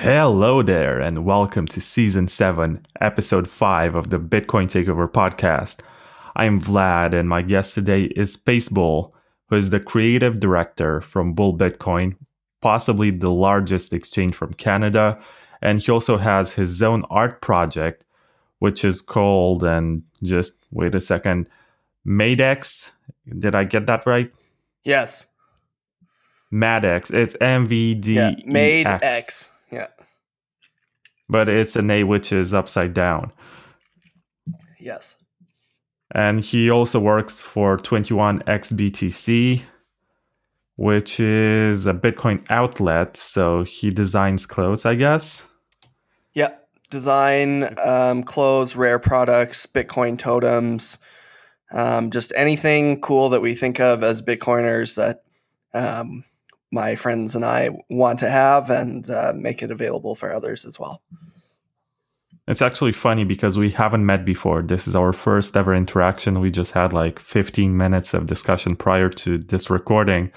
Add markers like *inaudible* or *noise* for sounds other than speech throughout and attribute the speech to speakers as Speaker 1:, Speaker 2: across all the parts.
Speaker 1: Hello there, and welcome to season 7, episode 5 of the Bitcoin Takeover podcast. I'm Vlad, and my guest today is Spacebull, who is the creative director from Bull Bitcoin, possibly the largest exchange from Canada. And he also has his own art project, which is called, and just wait a second, Madex. Did I get that right?
Speaker 2: Yes.
Speaker 1: Madex. It's M V D
Speaker 2: Yeah. Made X.
Speaker 1: But it's an A which is upside down.
Speaker 2: Yes.
Speaker 1: And he also works for 21xBTC, which is a Bitcoin outlet. So he designs clothes, I guess.
Speaker 2: Yeah. Design, um, clothes, rare products, Bitcoin totems, um, just anything cool that we think of as Bitcoiners that um, my friends and I want to have and uh, make it available for others as well.
Speaker 1: It's actually funny because we haven't met before. This is our first ever interaction. We just had like 15 minutes of discussion prior to this recording.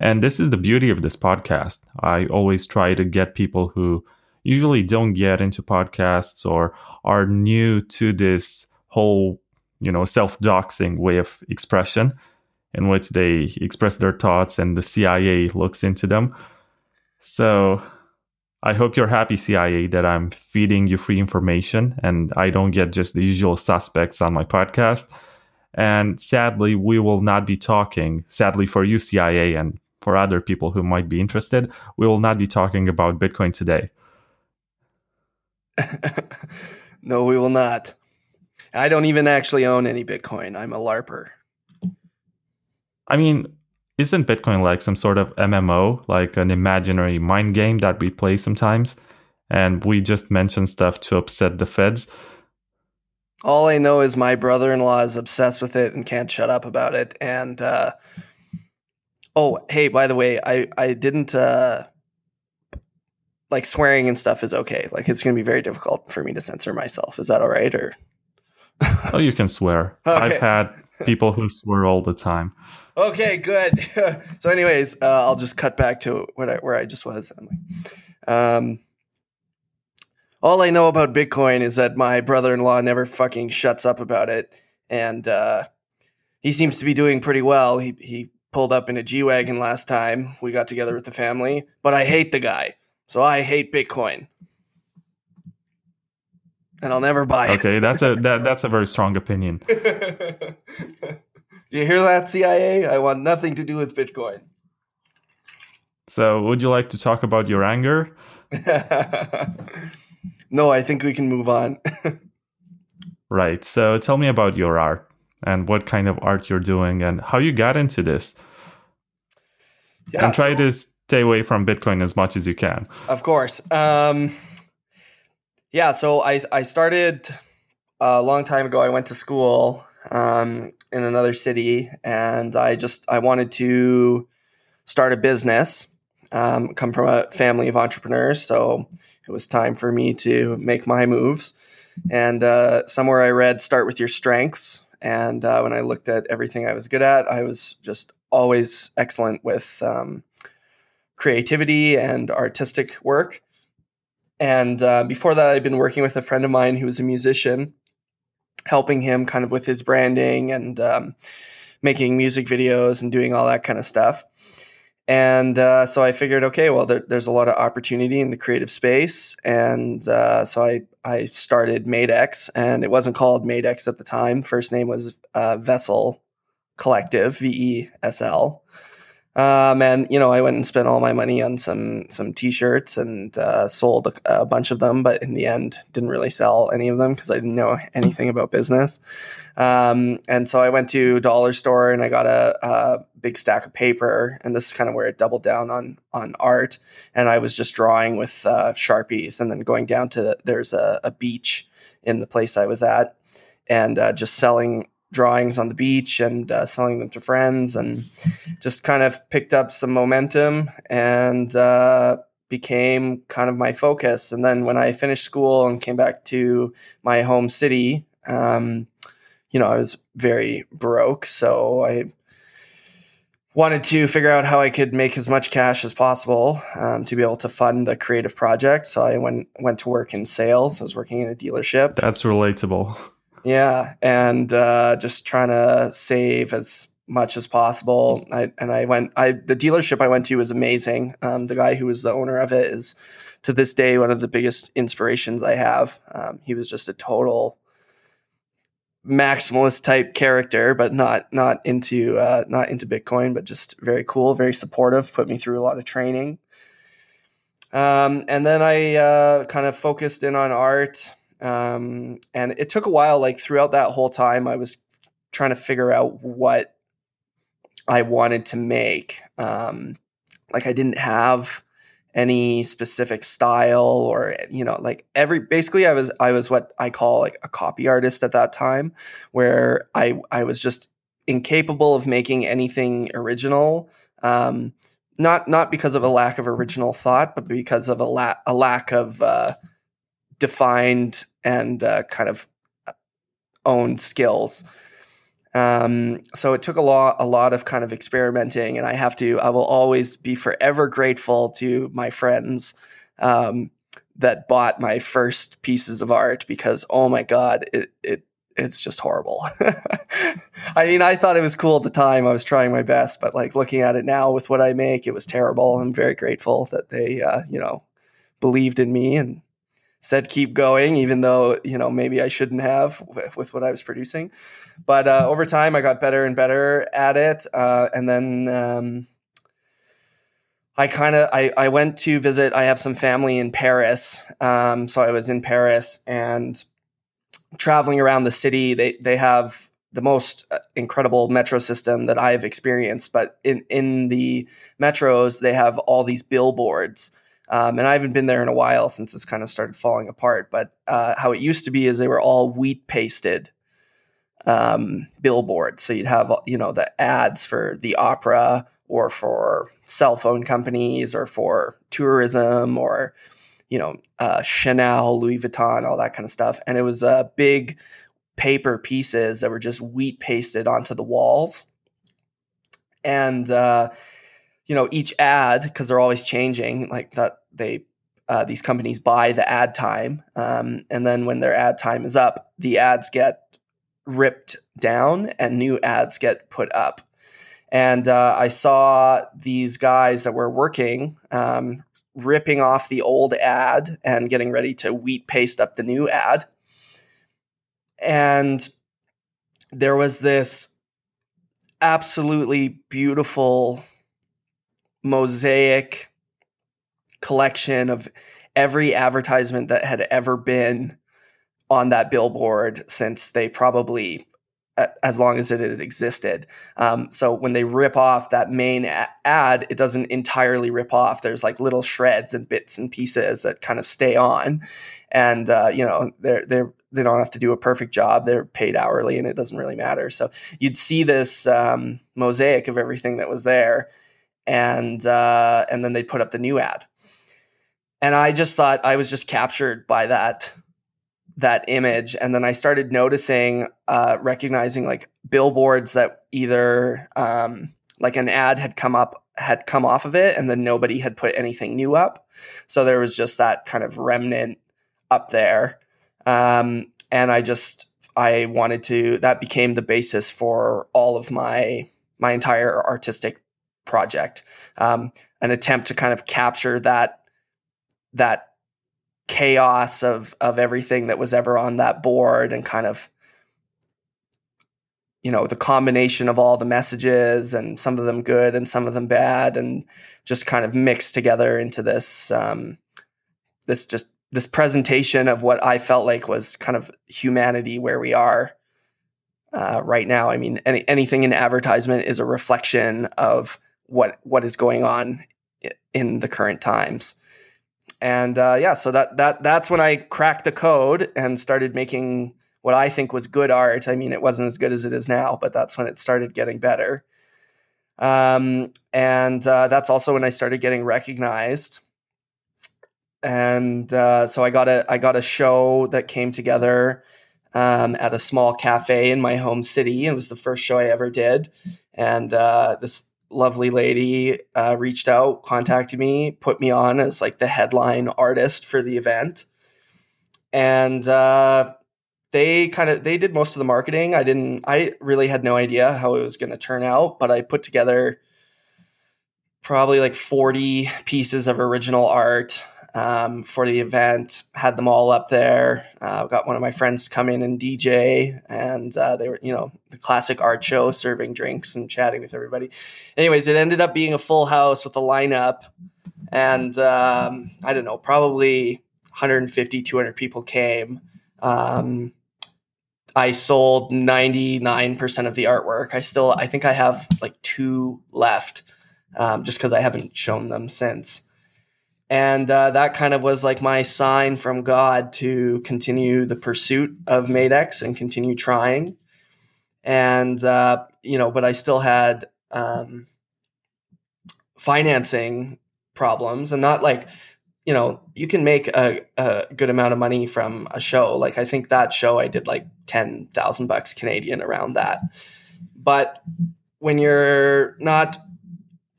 Speaker 1: And this is the beauty of this podcast. I always try to get people who usually don't get into podcasts or are new to this whole, you know, self doxing way of expression in which they express their thoughts and the CIA looks into them. So I hope you're happy, CIA, that I'm feeding you free information and I don't get just the usual suspects on my podcast. And sadly, we will not be talking, sadly for you, CIA, and for other people who might be interested, we will not be talking about Bitcoin today. *laughs*
Speaker 2: no, we will not. I don't even actually own any Bitcoin. I'm a LARPer.
Speaker 1: I mean, isn't Bitcoin like some sort of MMO, like an imaginary mind game that we play sometimes? And we just mention stuff to upset the feds.
Speaker 2: All I know is my brother in law is obsessed with it and can't shut up about it. And, uh, oh, hey, by the way, I, I didn't, uh, like swearing and stuff is okay. Like it's going to be very difficult for me to censor myself. Is that all right? Or,
Speaker 1: oh, you can swear. *laughs*
Speaker 2: Okay.
Speaker 1: I've had people who swear all the time.
Speaker 2: Okay, good. *laughs* so, anyways, uh, I'll just cut back to what I, where I just was. Um, all I know about Bitcoin is that my brother-in-law never fucking shuts up about it, and uh, he seems to be doing pretty well. He he pulled up in a G wagon last time we got together with the family, but I hate the guy, so I hate Bitcoin, and I'll never buy it.
Speaker 1: Okay, that's a that, that's a very strong opinion. *laughs*
Speaker 2: Do you hear that, CIA? I want nothing to do with Bitcoin.
Speaker 1: So, would you like to talk about your anger? *laughs*
Speaker 2: no, I think we can move on. *laughs*
Speaker 1: right. So, tell me about your art and what kind of art you're doing and how you got into this.
Speaker 2: Yeah,
Speaker 1: and try
Speaker 2: so-
Speaker 1: to stay away from Bitcoin as much as you can.
Speaker 2: Of course. Um, yeah, so I I started a long time ago. I went to school um, in another city, and I just I wanted to start a business. Um, come from a family of entrepreneurs, so it was time for me to make my moves. And uh, somewhere I read "Start with your strengths," and uh, when I looked at everything I was good at, I was just always excellent with um, creativity and artistic work. And uh, before that, I'd been working with a friend of mine who was a musician, helping him kind of with his branding and um, making music videos and doing all that kind of stuff. And uh, so I figured, okay, well, there, there's a lot of opportunity in the creative space, and uh, so I I started Madex, and it wasn't called Madex at the time. First name was uh, Vessel Collective, V E S L. Um, and you know, I went and spent all my money on some some T-shirts and uh, sold a, a bunch of them, but in the end, didn't really sell any of them because I didn't know anything about business. Um, and so I went to dollar store and I got a, a big stack of paper, and this is kind of where it doubled down on on art. And I was just drawing with uh, sharpies, and then going down to the, there's a, a beach in the place I was at, and uh, just selling drawings on the beach and uh, selling them to friends and just kind of picked up some momentum and uh, became kind of my focus and then when i finished school and came back to my home city um, you know i was very broke so i wanted to figure out how I could make as much cash as possible um, to be able to fund the creative project. So I went went to work in sales. I was working in a dealership.
Speaker 1: That's relatable.
Speaker 2: Yeah, and uh, just trying to save as much as possible. I, and I went. I the dealership I went to was amazing. Um, the guy who was the owner of it is to this day one of the biggest inspirations I have. Um, he was just a total maximalist type character, but not not into uh, not into Bitcoin, but just very cool, very supportive. Put me through a lot of training. Um, and then I uh, kind of focused in on art. Um, and it took a while, like throughout that whole time, I was trying to figure out what I wanted to make. Um, like I didn't have any specific style or you know like every basically i was i was what i call like a copy artist at that time where i i was just incapable of making anything original um not not because of a lack of original thought but because of a, la- a lack of uh defined and uh, kind of owned skills um, so it took a lot, a lot of kind of experimenting, and I have to, I will always be forever grateful to my friends um, that bought my first pieces of art because, oh my god, it, it it's just horrible. *laughs* I mean, I thought it was cool at the time. I was trying my best, but like looking at it now with what I make, it was terrible. I'm very grateful that they, uh, you know, believed in me and said keep going, even though you know maybe I shouldn't have with, with what I was producing. But uh, over time, I got better and better at it, uh, and then um, I kind of I, I went to visit. I have some family in Paris, um, so I was in Paris and traveling around the city. They they have the most uh, incredible metro system that I've experienced. But in in the metros, they have all these billboards um, and I haven't been there in a while since it's kind of started falling apart. But uh, how it used to be is they were all wheat pasted um, billboards. So you'd have you know the ads for the opera or for cell phone companies or for tourism or you know uh, Chanel, Louis Vuitton, all that kind of stuff. And it was uh, big paper pieces that were just wheat pasted onto the walls. And uh, you know each ad because they're always changing like that they uh, these companies buy the ad time um, and then when their ad time is up the ads get ripped down and new ads get put up. And uh, i saw these guys that were working um, ripping off the old ad and getting ready to wheat paste up the new ad. And there was this absolutely beautiful mosaic collection of every advertisement that had ever been on that billboard since they probably as long as it had existed. Um, so when they rip off that main ad, it doesn't entirely rip off. There's like little shreds and bits and pieces that kind of stay on, and uh, you know they're they're they don't have to do a perfect job. They're paid hourly, and it doesn't really matter. So you'd see this um, mosaic of everything that was there, and uh, and then they'd put up the new ad. And I just thought I was just captured by that that image, and then I started noticing, uh, recognizing like billboards that either um, like an ad had come up had come off of it, and then nobody had put anything new up, so there was just that kind of remnant up there. Um, and I just I wanted to that became the basis for all of my my entire artistic project, um, an attempt to kind of capture that that chaos of of everything that was ever on that board and kind of you know the combination of all the messages and some of them good and some of them bad and just kind of mixed together into this um, this just this presentation of what I felt like was kind of humanity where we are uh, right now. I mean, any, anything in advertisement is a reflection of what what is going on in the current times. And uh, yeah, so that that that's when I cracked the code and started making what I think was good art. I mean, it wasn't as good as it is now, but that's when it started getting better. Um, and uh, that's also when I started getting recognized. And uh, so I got a I got a show that came together um, at a small cafe in my home city. It was the first show I ever did, and uh, this lovely lady uh, reached out, contacted me, put me on as like the headline artist for the event, and uh, they kind of they did most of the marketing. I didn't. I really had no idea how it was going to turn out, but I put together probably like forty pieces of original art um, for the event. Had them all up there. Uh, got one of my friends to come in and DJ, and uh, they were, you know, the classic art show, serving drinks and chatting with everybody. Anyways, it ended up being a full house with a lineup, and um, I don't know, probably 150, 200 people came. Um, I sold 99% of the artwork. I still, I think I have like two left, um, just because I haven't shown them since and uh, that kind of was like my sign from God to continue the pursuit of Madex and continue trying. And uh, you know, but I still had um, financing problems, and not like you know you can make a, a good amount of money from a show. Like I think that show I did like ten thousand bucks Canadian around that, but when you're not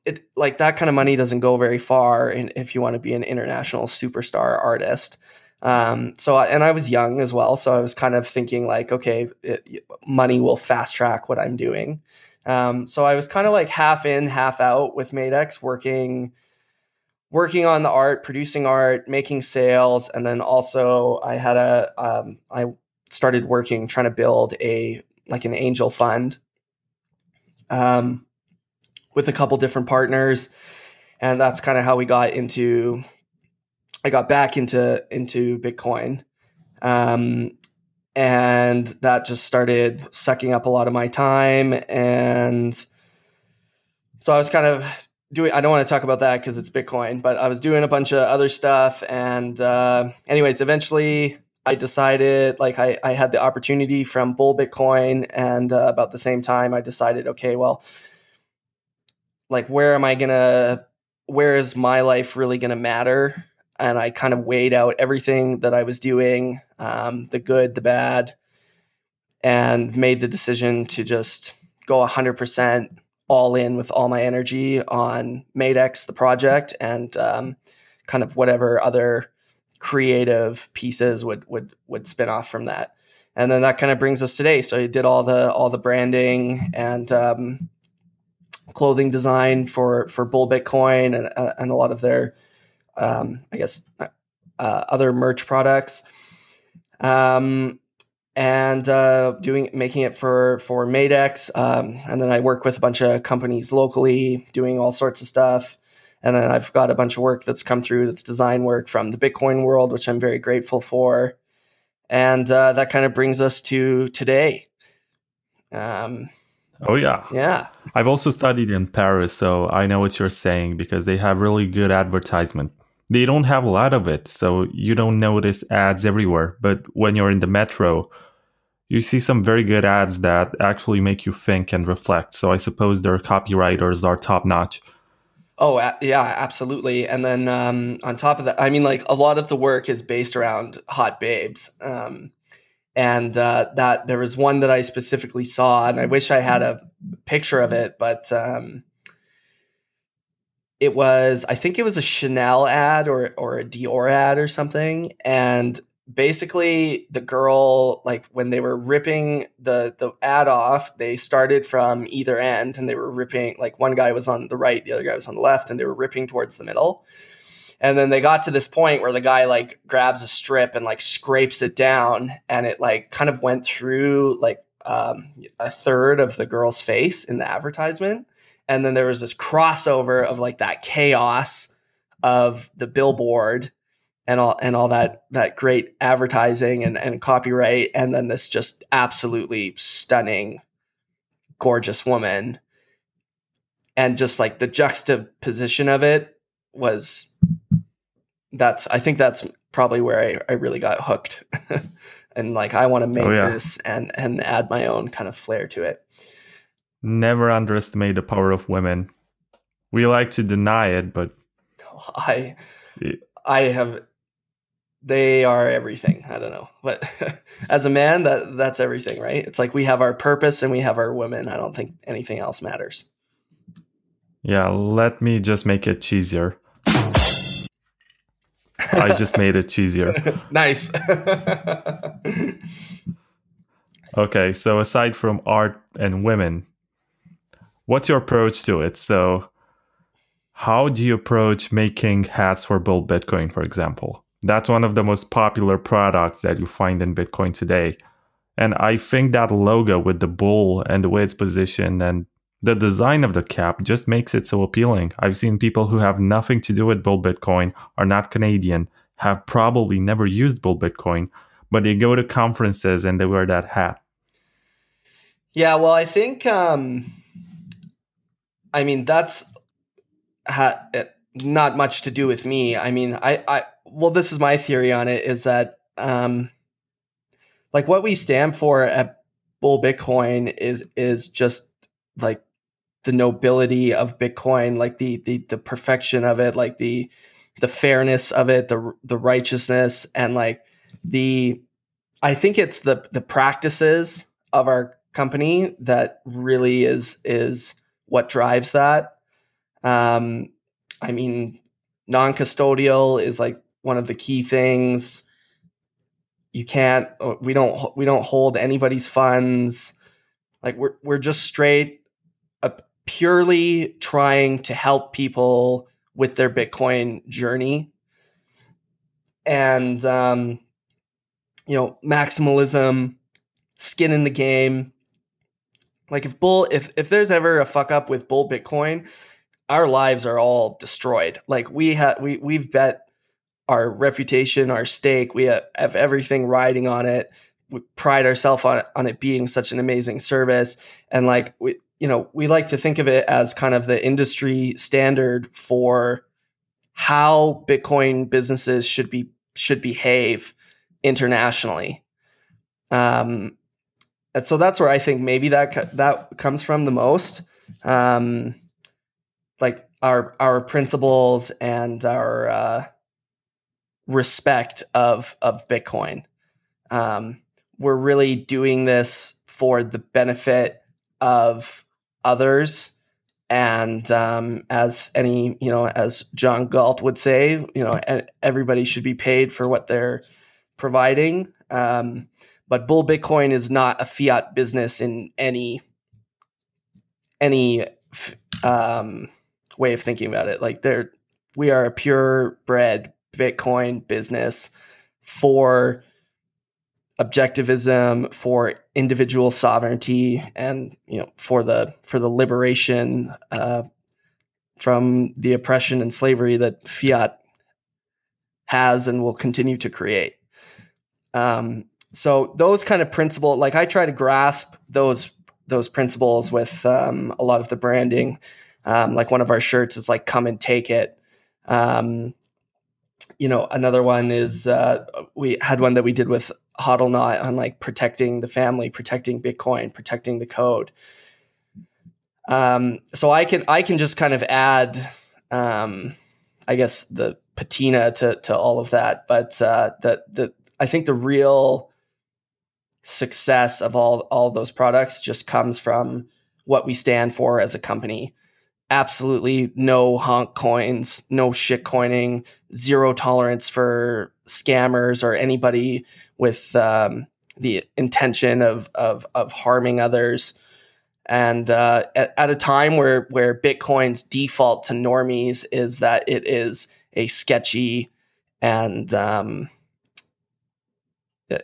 Speaker 2: it like that kind of money doesn't go very far in, if you want to be an international superstar artist. Um, so and I was young as well, so I was kind of thinking like, okay, it, money will fast track what I'm doing. Um, so I was kind of like half in, half out with Madex, working working on the art, producing art, making sales, and then also I had a um, I started working trying to build a like an angel fund. Um, with a couple different partners, and that's kind of how we got into. I got back into into Bitcoin, um, and that just started sucking up a lot of my time, and so I was kind of doing. I don't want to talk about that because it's Bitcoin, but I was doing a bunch of other stuff, and uh, anyways, eventually I decided, like, I, I had the opportunity from Bull Bitcoin, and uh, about the same time, I decided, okay, well, like where am I gonna where is my life really gonna matter? And I kind of weighed out everything that I was doing, um, the good, the bad, and made the decision to just go 100% all in with all my energy on Madex, the project, and um, kind of whatever other creative pieces would would would spin off from that. And then that kind of brings us today. So I did all the all the branding and um, clothing design for for Bull Bitcoin and uh, and a lot of their, um, I guess, uh, other merch products, um, and uh, doing making it for for Madex, um, and then I work with a bunch of companies locally doing all sorts of stuff. And then I've got a bunch of work that's come through that's design work from the Bitcoin world, which I'm very grateful for. And uh, that kind of brings us to today. Um,
Speaker 1: Oh yeah.
Speaker 2: Yeah.
Speaker 1: I've also studied in Paris, so I know what you're saying because they have really good advertisement. They don't have a lot of it, so you don't notice ads everywhere, but when you're in the metro, you see some very good ads that actually make you think and reflect. So I suppose their copywriters are top notch.
Speaker 2: Oh yeah, absolutely. And then um, on top of that, I mean, like a lot of the work is based around hot babes. Um, and uh, that there was one that I specifically saw, and I wish I had a picture of it, but um, it was I think it was a Chanel ad or or a Dior ad or something, and basically the girl like when they were ripping the the ad off they started from either end and they were ripping like one guy was on the right the other guy was on the left and they were ripping towards the middle and then they got to this point where the guy like grabs a strip and like scrapes it down, and it like kind of went through like um, a third of the girl's face in the advertisement. And then there was this crossover of like that chaos of the billboard and all and all that that great advertising and, and copyright, and then this just absolutely stunning, gorgeous woman. And just like the juxtaposition of it was that's I think that's probably where I, I really got hooked. *laughs* and like I want to oh, make oh, yeah. this and and add my own kind of flair to it.
Speaker 1: Never underestimate the power of women. We like to deny it, but *laughs*
Speaker 2: I I have they are everything. I don't know. But *laughs* as a man, that that's everything, right? It's like we have our purpose and we have our women. I don't think anything else matters.
Speaker 1: Yeah, let me just make it cheesier. I just made it cheesier. *laughs*
Speaker 2: nice. *laughs*
Speaker 1: okay, so aside from art and women, what's your approach to it? So, how do you approach making hats for Bull Bitcoin, for example? That's one of the most popular products that you find in Bitcoin today. And I think that logo with the bull and the way it's positioned and the design of the cap just makes it so appealing. I've seen people who have nothing to do with Bull Bitcoin, are not Canadian, have probably never used Bull Bitcoin, but they go to conferences and they wear that hat.
Speaker 2: Yeah, well, I think, um, I mean, that's ha- not much to do with me. I mean, I, I, well, this is my theory on it is that, um, like what we stand for at Bull Bitcoin is is just like the nobility of Bitcoin, like the the the perfection of it, like the the fairness of it, the the righteousness, and like the I think it's the the practices of our company that really is is what drives that. Um, I mean, non custodial is like one of the key things. You can't. We don't. We don't hold anybody's funds. Like we're we're just straight, purely trying to help people with their Bitcoin journey. And um, you know, maximalism, skin in the game. Like if bull, if if there's ever a fuck up with bull Bitcoin, our lives are all destroyed. Like we have we we've bet our reputation, our stake, we have, have everything riding on it. We pride ourselves on on it being such an amazing service, and like we you know we like to think of it as kind of the industry standard for how Bitcoin businesses should be should behave internationally. Um, and so that's where I think maybe that that comes from the most. Um, like our our principles and our uh, respect of of Bitcoin. Um, we're really doing this for the benefit of others, and um, as any you know, as John Galt would say, you know, everybody should be paid for what they're providing. Um, but Bull Bitcoin is not a fiat business in any any um, way of thinking about it. Like there, we are a purebred Bitcoin business for objectivism, for individual sovereignty, and you know for the for the liberation uh, from the oppression and slavery that fiat has and will continue to create. Um, so those kind of principles, like I try to grasp those those principles with um, a lot of the branding um, like one of our shirts is like "Come and take it." Um, you know, another one is uh, we had one that we did with Hodlonaut on like protecting the family, protecting Bitcoin, protecting the code. Um, so I can I can just kind of add, um, I guess the patina to to all of that, but uh, the the I think the real success of all all those products just comes from what we stand for as a company absolutely no honk coins, no shit coining, zero tolerance for scammers or anybody with um, the intention of, of, of harming others. And uh, at, at, a time where, where Bitcoin's default to normies is that it is a sketchy and, um,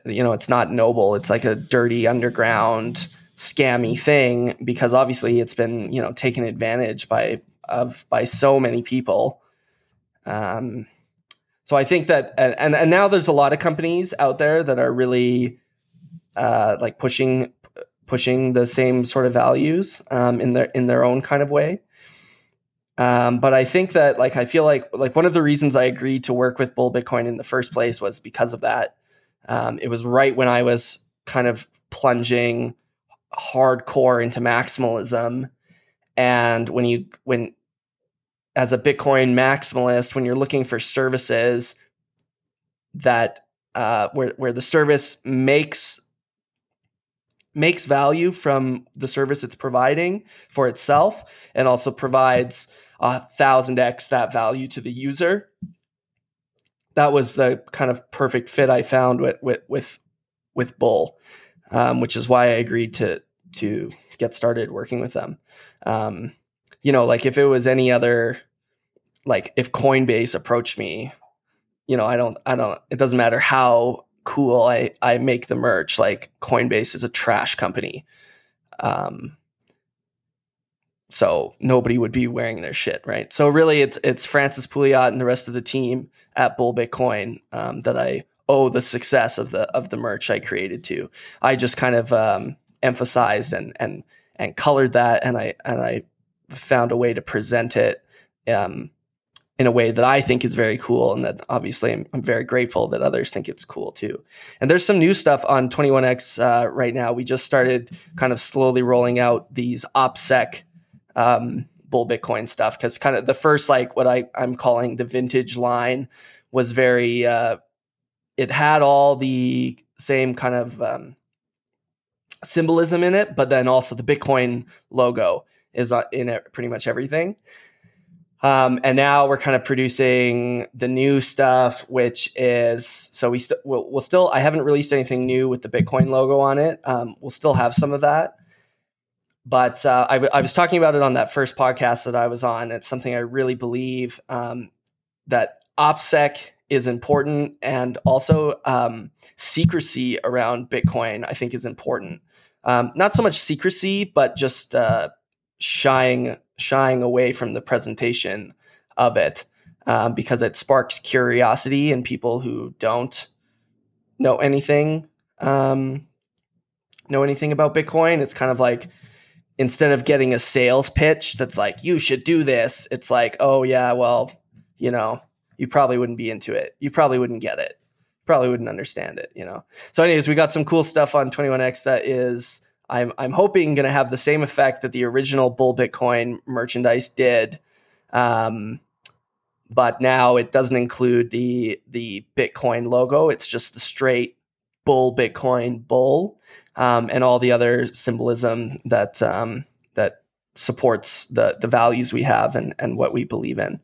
Speaker 2: you know, it's not noble. It's like a dirty underground scammy thing because obviously it's been you know taken advantage by of by so many people. Um, so I think that and and now there's a lot of companies out there that are really uh, like pushing pushing the same sort of values um, in their in their own kind of way. Um, but I think that like I feel like like one of the reasons I agreed to work with Bull Bitcoin in the first place was because of that. Um, it was right when I was kind of plunging hardcore into maximalism and when you when as a bitcoin maximalist when you're looking for services that uh, where where the service makes makes value from the service it's providing for itself and also provides a thousand x that value to the user that was the kind of perfect fit i found with with with, with bull um, which is why i agreed to to get started working with them. Um, you know like if it was any other like if coinbase approached me you know i don't i don't it doesn't matter how cool I I make the merch. Like Coinbase is a trash company. Um so nobody would be wearing their shit, right? So really it's it's Francis Pouliot and the rest of the team at Bull Bitcoin um, that I owe the success of the of the merch I created to. I just kind of um, emphasized and and and colored that and I and I found a way to present it um, in a way that I think is very cool, and that obviously I'm, I'm, very grateful that others think it's cool too. And there's some new stuff on 21x uh, right now. We just started kind of slowly rolling out these OPSEC um, bull Bitcoin stuff because kind of the first like what I I'm calling the vintage line was very uh, it had all the same kind of um, symbolism in it, but then also the Bitcoin logo is uh, in pretty much everything. Um, and now we're kind of producing the new stuff, which is so we st- we'll, we'll, still. I haven't released anything new with the Bitcoin logo on it. Um, we'll still have some of that, but uh, I, w- I was talking about it on that first podcast that I was on. It's something I really believe um, that OPSEC is important, and also um, secrecy around Bitcoin. I think is important. Um, not so much secrecy, but just uh, shying shying away from the presentation of it um, because it sparks curiosity in people who don't know anything um, know anything about Bitcoin. It's kind of like instead of getting a sales pitch that's like you should do this, it's like oh yeah, well you know you probably wouldn't be into it. You probably wouldn't get it. Probably wouldn't understand it. You know. So, anyways, we got some cool stuff on 21x that is I'm I'm hoping going to have the same effect that the original Bull Bitcoin merchandise did. Um, but now it doesn't include the the Bitcoin logo. It's just the straight Bull Bitcoin Bull um, and all the other symbolism that um, that supports the the values we have and and what we believe in.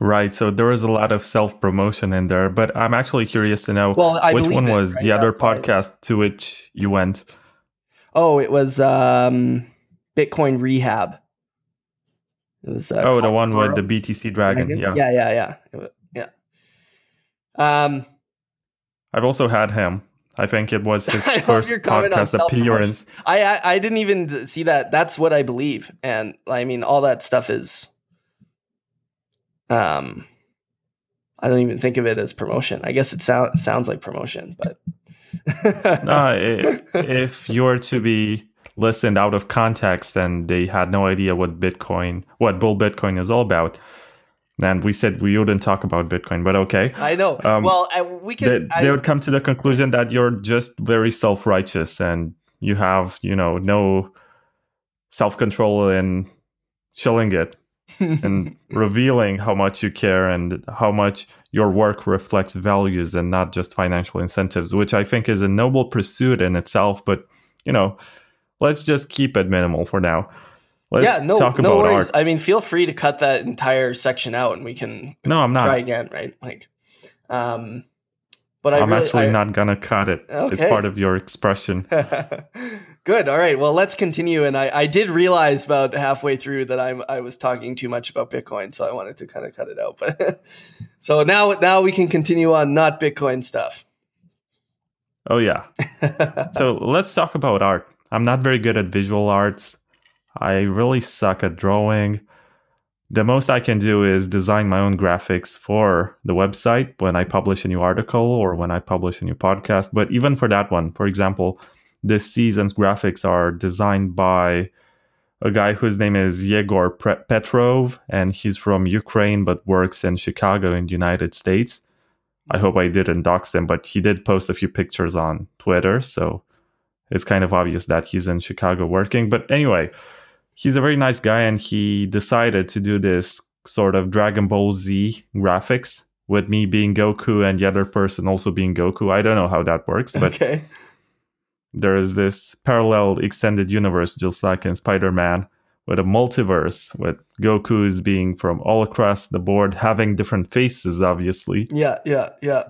Speaker 1: Right. So there was a lot of self promotion in there, but I'm actually curious to know well, which one was right? the other That's podcast to which you went.
Speaker 2: Oh, it was um, Bitcoin Rehab.
Speaker 1: It was uh, oh the one with the BTC Dragon. Dragon.
Speaker 2: Yeah, yeah, yeah, yeah, yeah. Um,
Speaker 1: I've also had him. I think it was *laughs* his first podcast appearance.
Speaker 2: I, I I didn't even see that. That's what I believe, and I mean all that stuff is um, I don't even think of it as promotion. I guess it sounds sounds like promotion, but *laughs*
Speaker 1: no, it, if you're to be listened out of context and they had no idea what Bitcoin, what bull Bitcoin is all about, and we said we wouldn't talk about Bitcoin, but okay.
Speaker 2: I know. Um, well, I, we can.
Speaker 1: They, they would come to the conclusion that you're just very self righteous and you have, you know, no self control in showing it and revealing how much you care and how much your work reflects values and not just financial incentives, which I think is a noble pursuit in itself. But, you know, let's just keep it minimal for now. Let's yeah, no, talk no about worries. art.
Speaker 2: I mean, feel free to cut that entire section out and we can
Speaker 1: no, I'm not.
Speaker 2: try again, right? Like, um,
Speaker 1: but I am really, actually I, not gonna cut it. Okay. It's part of your expression. *laughs*
Speaker 2: Good. All right. Well, let's continue. And I, I did realize about halfway through that I'm I was talking too much about Bitcoin, so I wanted to kind of cut it out. But *laughs* so now now we can continue on not Bitcoin stuff.
Speaker 1: Oh yeah. *laughs* so let's talk about art. I'm not very good at visual arts. I really suck at drawing. The most I can do is design my own graphics for the website when I publish a new article or when I publish a new podcast. But even for that one, for example, this season's graphics are designed by a guy whose name is Yegor Petrov, and he's from Ukraine but works in Chicago in the United States. I hope I didn't dox him, but he did post a few pictures on Twitter, so it's kind of obvious that he's in Chicago working. But anyway, he's a very nice guy, and he decided to do this sort of Dragon Ball Z graphics with me being Goku and the other person also being Goku. I don't know how that works, but. *laughs* Okay there is this parallel extended universe, just like in Spider Man, with a multiverse, with Goku is being from all across the board, having different faces, obviously.
Speaker 2: Yeah, yeah, yeah.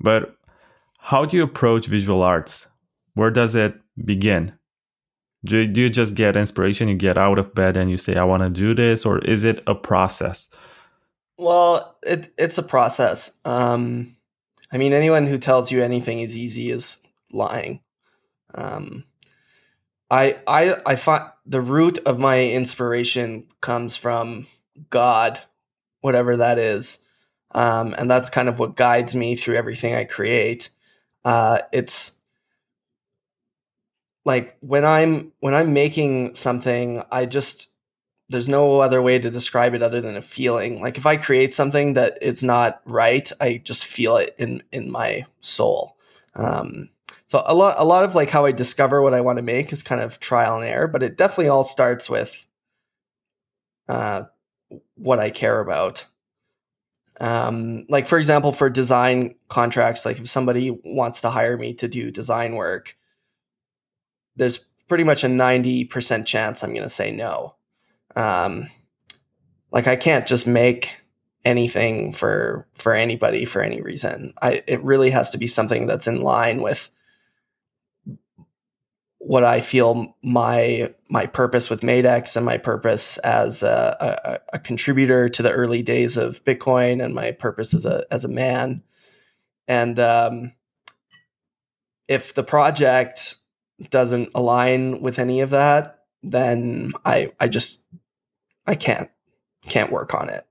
Speaker 1: But how do you approach visual arts? Where does it begin? Do you, do you just get inspiration? You get out of bed and you say, I want to do this? Or is it a process?
Speaker 2: Well, it, it's a process. Um, I mean, anyone who tells you anything is easy is lying. Um, I, I, I find the root of my inspiration comes from God, whatever that is. Um, and that's kind of what guides me through everything I create. Uh, it's like when I'm when I'm making something, I just there's no other way to describe it other than a feeling. Like if I create something that is not right, I just feel it in in my soul. Um, so a lot a lot of like how I discover what I want to make is kind of trial and error, but it definitely all starts with uh, what I care about. Um, like for example, for design contracts, like if somebody wants to hire me to do design work, there's pretty much a 90% chance I'm going to say no. Um, like I can't just make anything for for anybody for any reason. I it really has to be something that's in line with what I feel my my purpose with Madex and my purpose as a, a, a, contributor to the early days of Bitcoin and my purpose as a as a man. And um, if the project doesn't align with any of that, then I I just I can't can't work on it.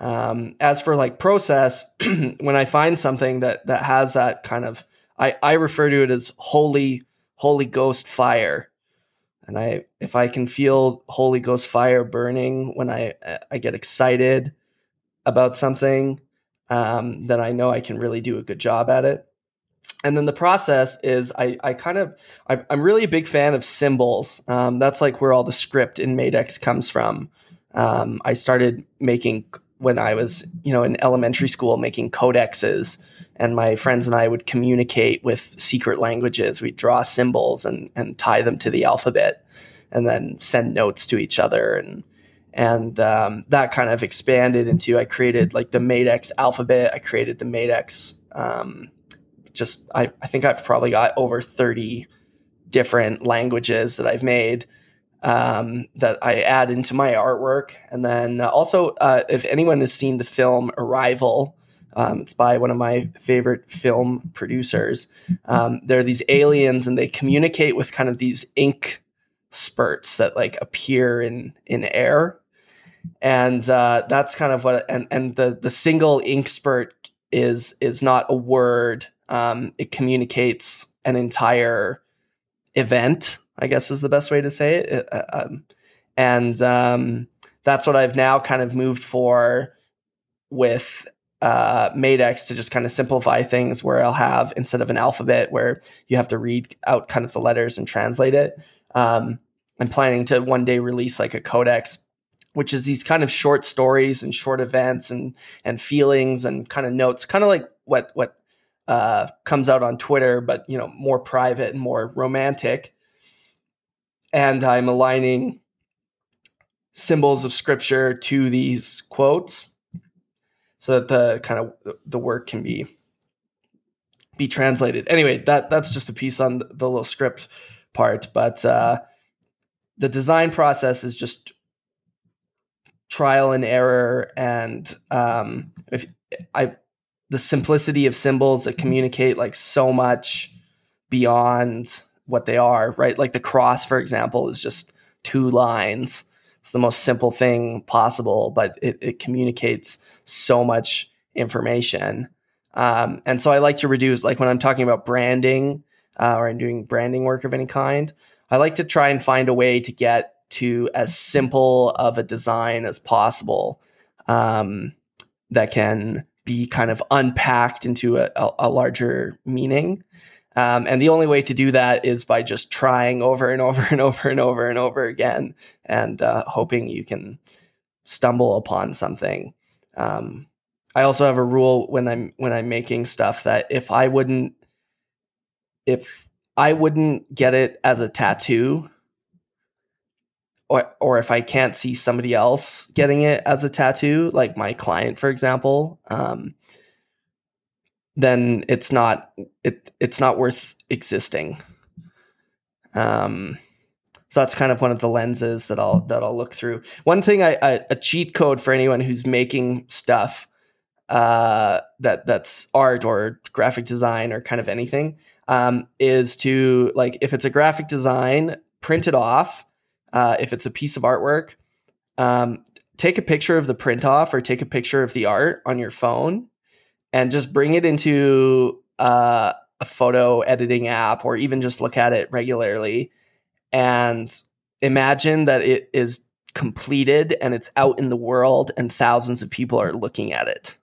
Speaker 2: Um, as for like process, *clears throat* when I find something that that has that kind of I I refer to it as holy Holy Ghost fire, and I if I can feel Holy Ghost fire burning when I I get excited about something, um, then I know I can really do a good job at it and then the process is I, I kind of I, am really a big fan of symbols. Um, that's like where all the script in Madex comes from. Um, I started making when I was you know in elementary school making codexes, and my friends and I would communicate with secret languages. We'd draw symbols and and tie them to the alphabet, and then send notes to each other and. And um, that kind of expanded into I created like the Madex alphabet. I created the Madex um, just I, I think I've probably got over 30 different languages that I've made um, that I add into my artwork. And then also, uh, if anyone has seen the film Arrival, um, it's by one of my favorite film producers. Um, there are these aliens, and they communicate with kind of these ink spurts that like appear in in air, and uh, that's kind of what. And and the the single ink spurt is is not a word um, it communicates an entire event, I guess is the best way to say it. Uh, um, and um, that's what I've now kind of moved for with uh, Madex to just kind of simplify things where I'll have instead of an alphabet where you have to read out kind of the letters and translate it. Um, I'm planning to one day release like a codex, which is these kind of short stories and short events and and feelings and kind of notes, kind of like what what uh, comes out on Twitter, but you know more private and more romantic. And I'm aligning symbols of scripture to these quotes, so that the kind of the work can be be translated. Anyway, that that's just a piece on the, little script part, but uh, the design process is just trial and error and um, if I the simplicity of symbols that communicate like so much beyond what they are, right? Like the cross, for example, is just two lines. It's the most simple thing possible, but it, it communicates so much information. Um, and so I like to reduce, like when I'm talking about branding uh, or I'm doing branding work of any kind, I like to try and find a way to get to as simple of a design as possible um, that can be kind of unpacked into a, a, a larger meaning. Um, and the only way to do that is by just trying over and over and *laughs* over and over and over again and uh, hoping you can stumble upon something. Um, I also have a rule when I'm when I'm making stuff that if I wouldn't if I wouldn't get it as a tattoo. Or, or if I can't see somebody else getting it as a tattoo, like my client, for example, um, then it's not it it's not worth existing. Um, so that's kind of one of the lenses that I'll that I'll look through. One thing, I, I a cheat code for anyone who's making stuff uh, that that's art or graphic design or kind of anything um, is to like if it's a graphic design, print it off. Uh, if it's a piece of artwork, um, take a picture of the print off or take a picture of the art on your phone, and just bring it into uh, a photo editing app or even just look at it regularly and imagine that it is completed and it's out in the world and thousands of people are looking at it.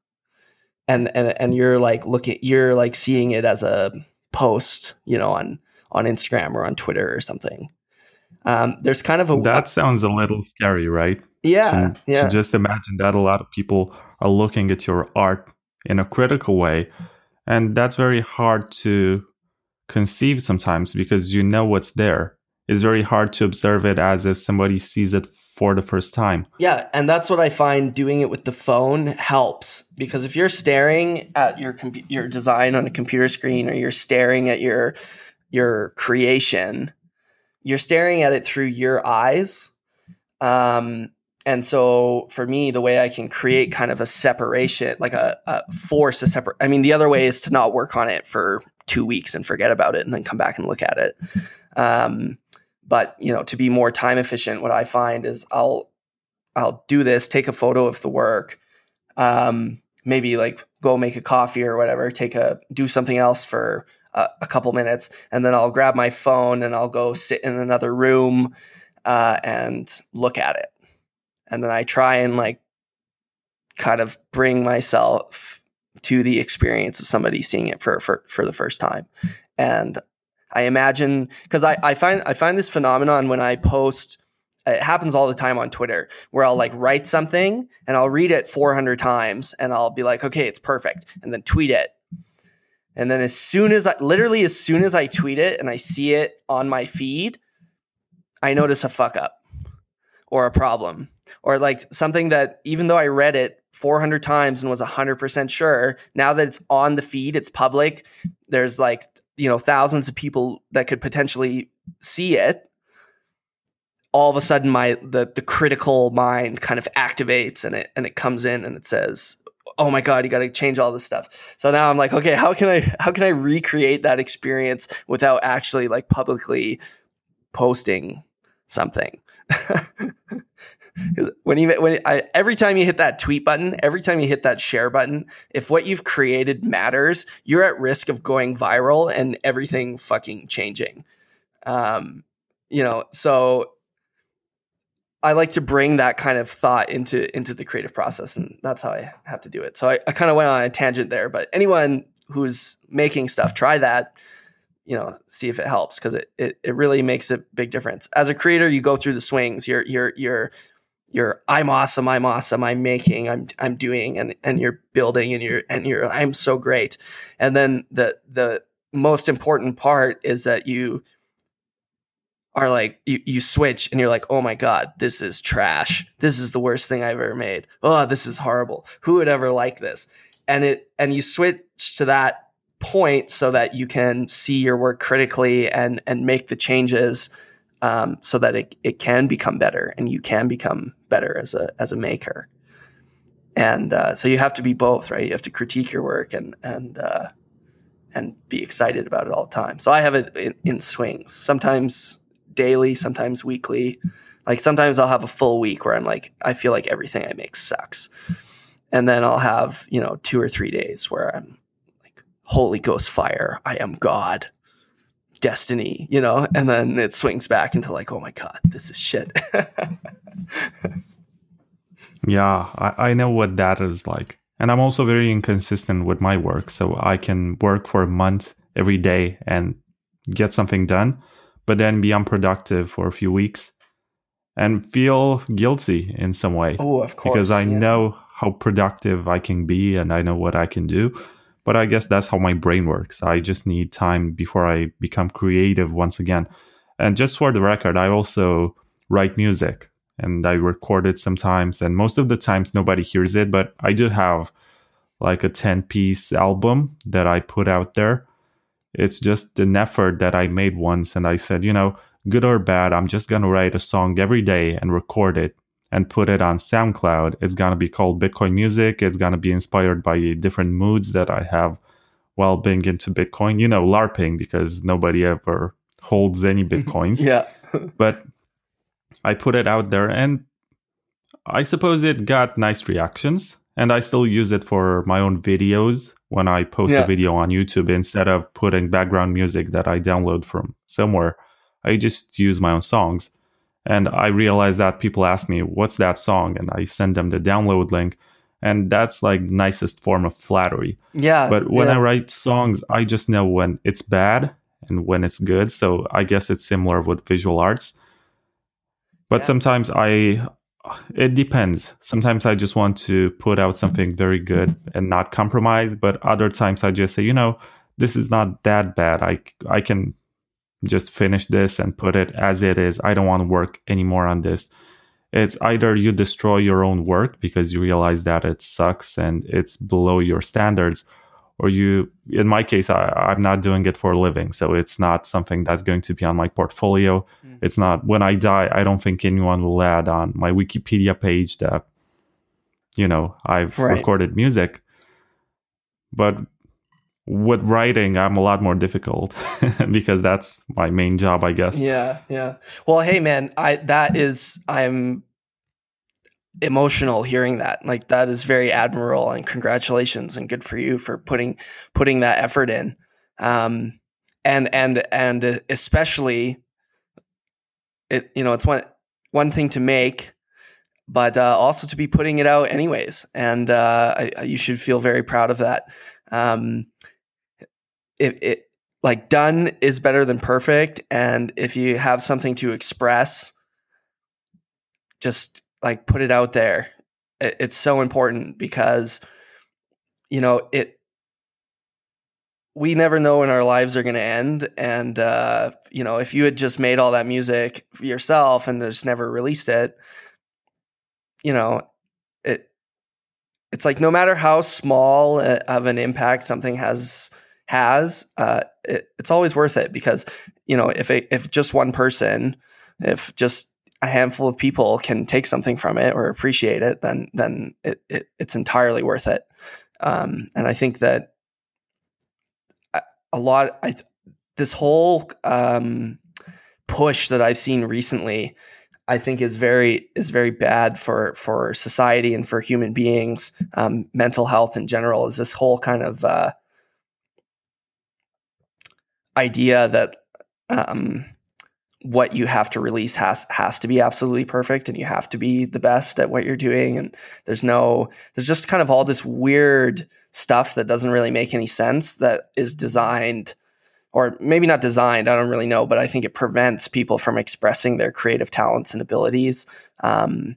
Speaker 2: And and and you're like looking you're like seeing it as a post you know on on instagram or on twitter or something. Um, there's kind of a
Speaker 1: that sounds a little scary right?
Speaker 2: Yeah
Speaker 1: to,
Speaker 2: yeah.
Speaker 1: to just imagine that a lot of people are looking at your art in a critical way and that's very hard to conceive sometimes because you know what's there it's very hard to observe it as if somebody sees it for the first time.
Speaker 2: Yeah, and that's what I find doing it with the phone helps because if you're staring at your comp- your design on a computer screen or you're staring at your your creation, you're staring at it through your eyes. Um, and so for me, the way I can create kind of a separation, like a, a force a separate. I mean, the other way is to not work on it for two weeks and forget about it, and then come back and look at it. Um, but you know, to be more time efficient, what I find is I'll I'll do this, take a photo of the work, um, maybe like go make a coffee or whatever, take a do something else for a, a couple minutes, and then I'll grab my phone and I'll go sit in another room uh, and look at it, and then I try and like kind of bring myself to the experience of somebody seeing it for for, for the first time, and I imagine because I, I find I find this phenomenon when I post it happens all the time on Twitter where I'll like write something and I'll read it 400 times and I'll be like, okay, it's perfect, and then tweet it. And then as soon as I literally as soon as I tweet it and I see it on my feed, I notice a fuck up or a problem or like something that even though I read it 400 times and was 100% sure, now that it's on the feed, it's public, there's like you know thousands of people that could potentially see it all of a sudden my the the critical mind kind of activates and it and it comes in and it says oh my god you got to change all this stuff. So now i'm like okay how can i how can i recreate that experience without actually like publicly posting something *laughs* when you when I, every time you hit that tweet button, every time you hit that share button, if what you've created matters, you're at risk of going viral and everything fucking changing. Um, you know, so I like to bring that kind of thought into into the creative process, and that's how I have to do it. So I, I kind of went on a tangent there, but anyone who's making stuff, try that. You know, see if it helps because it, it it really makes a big difference. As a creator, you go through the swings. You're you're you're you're I'm awesome, I'm awesome, I'm making, I'm I'm doing and and you're building and you're and you're I'm so great. And then the the most important part is that you are like you, you switch and you're like, oh my God, this is trash. This is the worst thing I've ever made. Oh, this is horrible. Who would ever like this? And it and you switch to that point so that you can see your work critically and and make the changes um, so that it, it can become better and you can become better as a as a maker. And uh, so you have to be both, right? You have to critique your work and and uh, and be excited about it all the time. So I have it in, in swings, sometimes daily, sometimes weekly. Like sometimes I'll have a full week where I'm like, I feel like everything I make sucks, and then I'll have you know two or three days where I'm Holy Ghost fire, I am God destiny, you know, and then it swings back into like, oh my god, this is shit. *laughs*
Speaker 1: yeah, I, I know what that is like. And I'm also very inconsistent with my work. So I can work for a month every day and get something done, but then be unproductive for a few weeks and feel guilty in some way.
Speaker 2: Oh, of course.
Speaker 1: Because I yeah. know how productive I can be and I know what I can do but I guess that's how my brain works. I just need time before I become creative once again. And just for the record, I also write music and I record it sometimes. And most of the times, nobody hears it, but I do have like a 10 piece album that I put out there. It's just an effort that I made once. And I said, you know, good or bad, I'm just going to write a song every day and record it and put it on SoundCloud. It's going to be called Bitcoin Music. It's going to be inspired by different moods that I have while being into Bitcoin. You know, LARPing because nobody ever holds any *laughs* Bitcoins.
Speaker 2: yeah.
Speaker 1: but I put it out there and I suppose it got nice reactions. And I still use it for my own videos when I post yeah. a video on YouTube instead of putting background music that I download from somewhere. I just use my own songs. And I realize that people ask me, what's that song? And I send them the download link. And that's like nicest form of flattery.
Speaker 2: Yeah.
Speaker 1: But when
Speaker 2: yeah.
Speaker 1: I write songs, I just know when it's bad and when it's good. So I guess it's similar with visual arts. But yeah. sometimes I it depends. Sometimes I just want to put out something very good and not compromise, but other times I just say, you know, this is not that bad. I I can just finish this and put it as it is. I don't want to work anymore on this. It's either you destroy your own work because you realize that it sucks and it's below your standards, or you in my case I, am not doing it for a living so it's not something that's going to be on my portfolio mm. it's not when i die i don't think anyone will add on my wikipedia page that you know i've right. recorded music but with writing i'm a lot more difficult *laughs* because that's my main job i guess
Speaker 2: yeah yeah well hey man i that is i'm emotional hearing that. Like that is very admirable and congratulations and good for you for putting putting that effort in. Um, and and and especially it you know it's one one thing to make but uh, also to be putting it out anyways and uh, I, you should feel very proud of that um, it, it like done is better than perfect and if you have something to express just like put it out there. It, it's so important because you know it we never know when our lives are going to end and uh, you know if you had just made all that music yourself and just never released it you know it it's like no matter how small uh, of an impact something has has uh, it, it's always worth it because you know if if just one person if just a handful of people can take something from it or appreciate it, then then it, it it's entirely worth it. Um, and I think that a lot, I this whole um, push that I've seen recently, I think is very is very bad for for society and for human beings, um, mental health in general. Is this whole kind of uh, idea that um, what you have to release has has to be absolutely perfect and you have to be the best at what you're doing. And there's no there's just kind of all this weird stuff that doesn't really make any sense that is designed or maybe not designed i don't really know but i think it prevents people from expressing their creative talents and abilities um,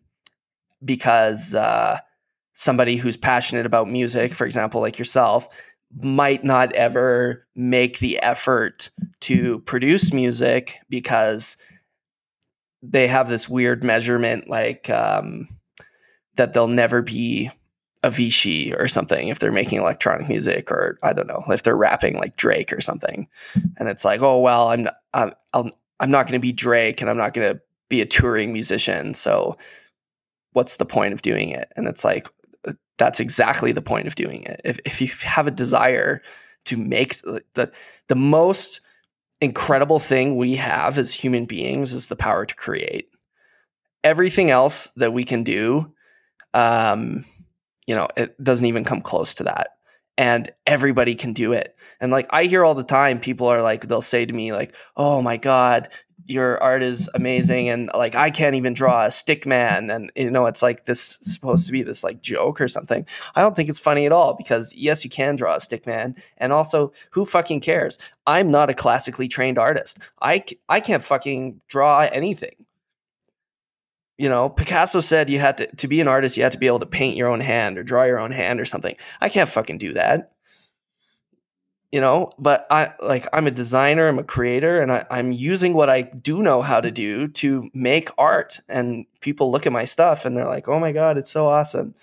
Speaker 2: because uh, somebody who's passionate about music for example like yourself might not ever make the effort to produce music because they have this weird measurement like um, that they'll never be Avicii or something if they're making electronic music or I don't know if they're rapping like Drake or something. And it's like oh well I'm I'm I'm, I'm not going to be Drake and I'm not going to be a touring musician so what's the point of doing it? And it's like that's exactly the point of doing it. If, if you have a desire to make the, the most incredible thing we have as human beings is the power to create. Everything else that we can do, um, you know, it doesn't even come close to that. And everybody can do it. And like I hear all the time, people are like, they'll say to me, like, oh my God, your art is amazing and like I can't even draw a stick man and you know it's like this supposed to be this like joke or something. I don't think it's funny at all because yes you can draw a stick man and also who fucking cares? I'm not a classically trained artist. I I can't fucking draw anything. You know, Picasso said you had to to be an artist you had to be able to paint your own hand or draw your own hand or something. I can't fucking do that. You know but i like i'm a designer i'm a creator and I, i'm using what i do know how to do to make art and people look at my stuff and they're like oh my god it's so awesome.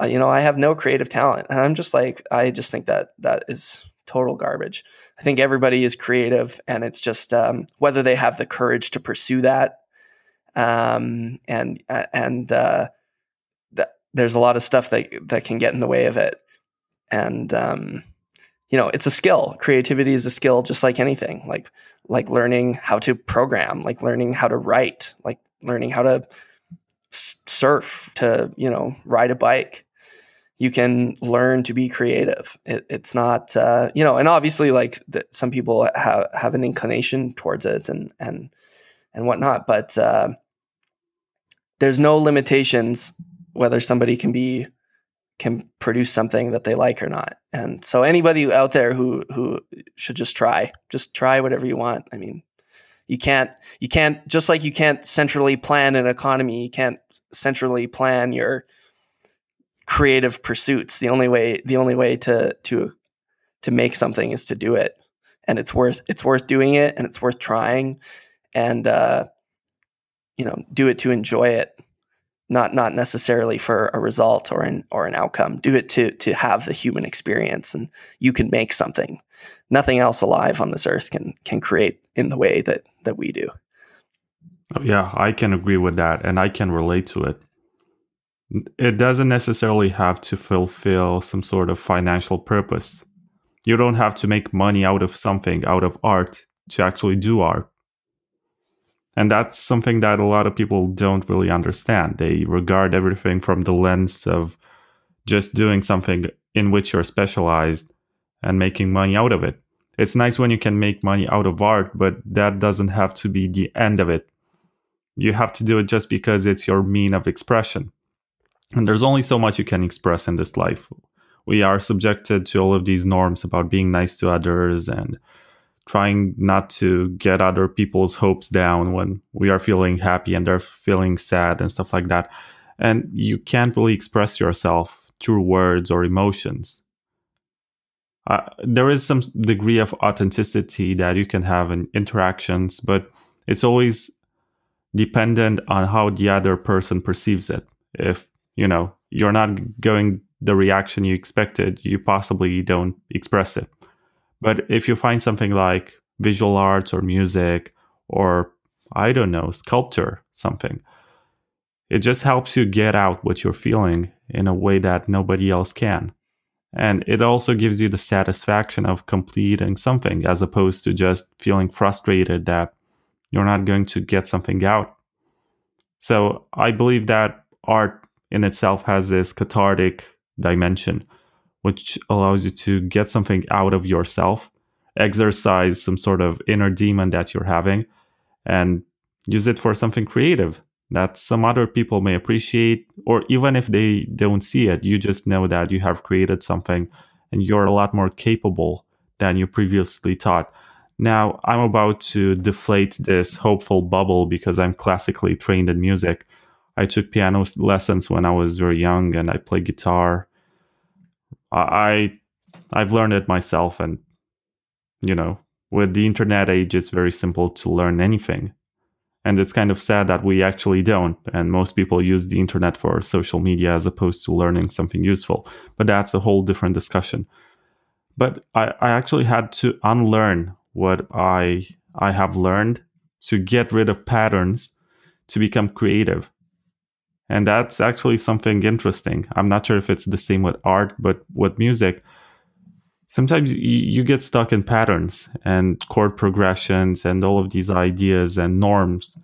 Speaker 2: Uh, you know i have no creative talent and i'm just like i just think that that is total garbage. I think everybody is creative and it's just um, whether they have the courage to pursue that um, and and uh, that there's a lot of stuff that that can get in the way of it. And um, you know it's a skill. Creativity is a skill just like anything like like learning how to program like learning how to write like learning how to surf to you know ride a bike. You can learn to be creative. It, it's not uh, you know and obviously like the, some people have have an inclination towards it and and and whatnot but uh, there's no limitations whether somebody can be can produce something that they like or not. And so anybody out there who who should just try, just try whatever you want. I mean, you can't you can't just like you can't centrally plan an economy, you can't centrally plan your creative pursuits. The only way the only way to to to make something is to do it. And it's worth it's worth doing it and it's worth trying and uh you know, do it to enjoy it not not necessarily for a result or an or an outcome. Do it to to have the human experience, and you can make something. Nothing else alive on this earth can can create in the way that that we do.
Speaker 1: Oh, yeah, I can agree with that, and I can relate to it. It doesn't necessarily have to fulfill some sort of financial purpose. You don't have to make money out of something, out of art, to actually do art. And that's something that a lot of people don't really understand. They regard everything from the lens of just doing something in which you're specialized and making money out of it. It's nice when you can make money out of art, but that doesn't have to be the end of it. You have to do it just because it's your mean of expression. And there's only so much you can express in this life. We are subjected to all of these norms about being nice to others and trying not to get other people's hopes down when we are feeling happy and they're feeling sad and stuff like that. And you can't really express yourself through words or emotions. Uh, there is some degree of authenticity that you can have in interactions, but it's always dependent on how the other person perceives it. If, you know, you're not going the reaction you expected, you possibly don't express it. But if you find something like visual arts or music or I don't know, sculpture, something, it just helps you get out what you're feeling in a way that nobody else can. And it also gives you the satisfaction of completing something as opposed to just feeling frustrated that you're not going to get something out. So I believe that art in itself has this cathartic dimension which allows you to get something out of yourself, exercise some sort of inner demon that you're having, and use it for something creative that some other people may appreciate, or even if they don't see it, you just know that you have created something and you're a lot more capable than you previously thought. Now, I'm about to deflate this hopeful bubble because I'm classically trained in music. I took piano lessons when I was very young and I play guitar I I've learned it myself, and you know, with the internet age, it's very simple to learn anything. And it's kind of sad that we actually don't. And most people use the internet for social media as opposed to learning something useful. But that's a whole different discussion. But I, I actually had to unlearn what I I have learned to get rid of patterns to become creative. And that's actually something interesting. I'm not sure if it's the same with art, but with music, sometimes you get stuck in patterns and chord progressions and all of these ideas and norms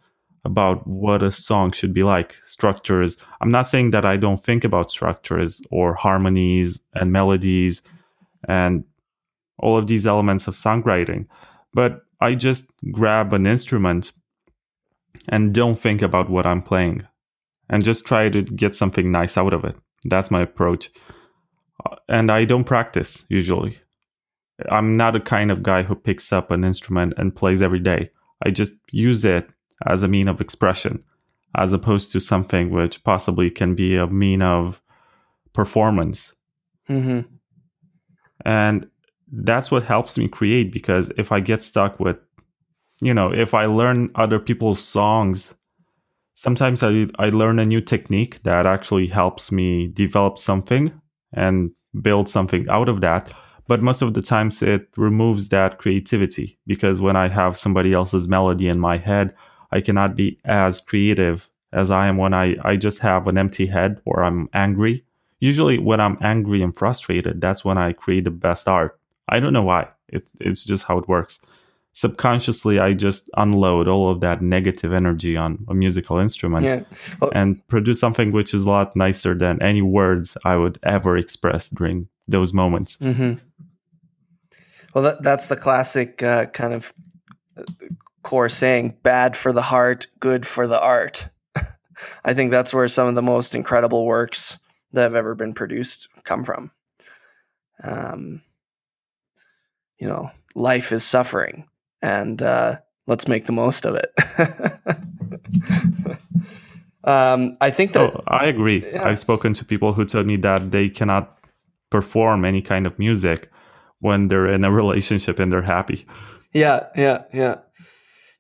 Speaker 1: about what a song should be like, structures. I'm not saying that I don't think about structures or harmonies and melodies and all of these elements of songwriting, but I just grab an instrument and don't think about what I'm playing and just try to get something nice out of it. That's my approach. Uh, and I don't practice usually. I'm not a kind of guy who picks up an instrument and plays every day. I just use it as a mean of expression, as opposed to something which possibly can be a mean of performance. Mm-hmm. And that's what helps me create because if I get stuck with, you know, if I learn other people's songs, sometimes I, I learn a new technique that actually helps me develop something and build something out of that. But most of the times it removes that creativity because when I have somebody else's melody in my head, I cannot be as creative as I am when I, I just have an empty head or I'm angry. Usually, when I'm angry and frustrated, that's when I create the best art. I don't know why. It, it's just how it works. Subconsciously, I just unload all of that negative energy on a musical instrument
Speaker 2: Yeah. Well,
Speaker 1: and produce something which is a lot nicer than any words I would ever express during those moments.
Speaker 2: hmm Well, that, that's the classic uh, kind of uh, core saying bad for the heart, good for the art. *laughs* I think that's where some of the most incredible works that have ever been produced come from. Um, you know, life is suffering, and uh, let's make the most of it. *laughs* um, I think that
Speaker 1: Oh, I agree.
Speaker 2: Yeah.
Speaker 1: I've spoken to people who told me that they cannot perform any kind of music when they're in a relationship and they're happy.
Speaker 2: Yeah, yeah, yeah.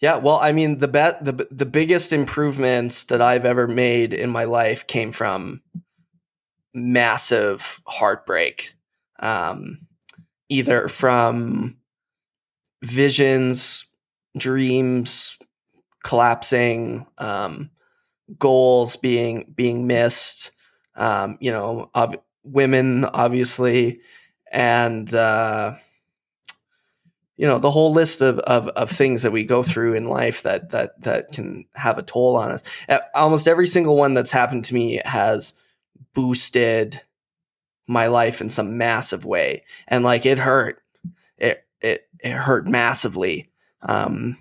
Speaker 2: Yeah, well, I mean, the bet the the biggest improvements that I've ever made in my life came from massive heartbreak. Um, either from visions, dreams collapsing, um, goals being being missed, um, you know, of women obviously, and uh, you know the whole list of, of of things that we go through in life that that that can have a toll on us. Almost every single one that's happened to me has boosted my life in some massive way, and like it hurt. It hurt massively. Um,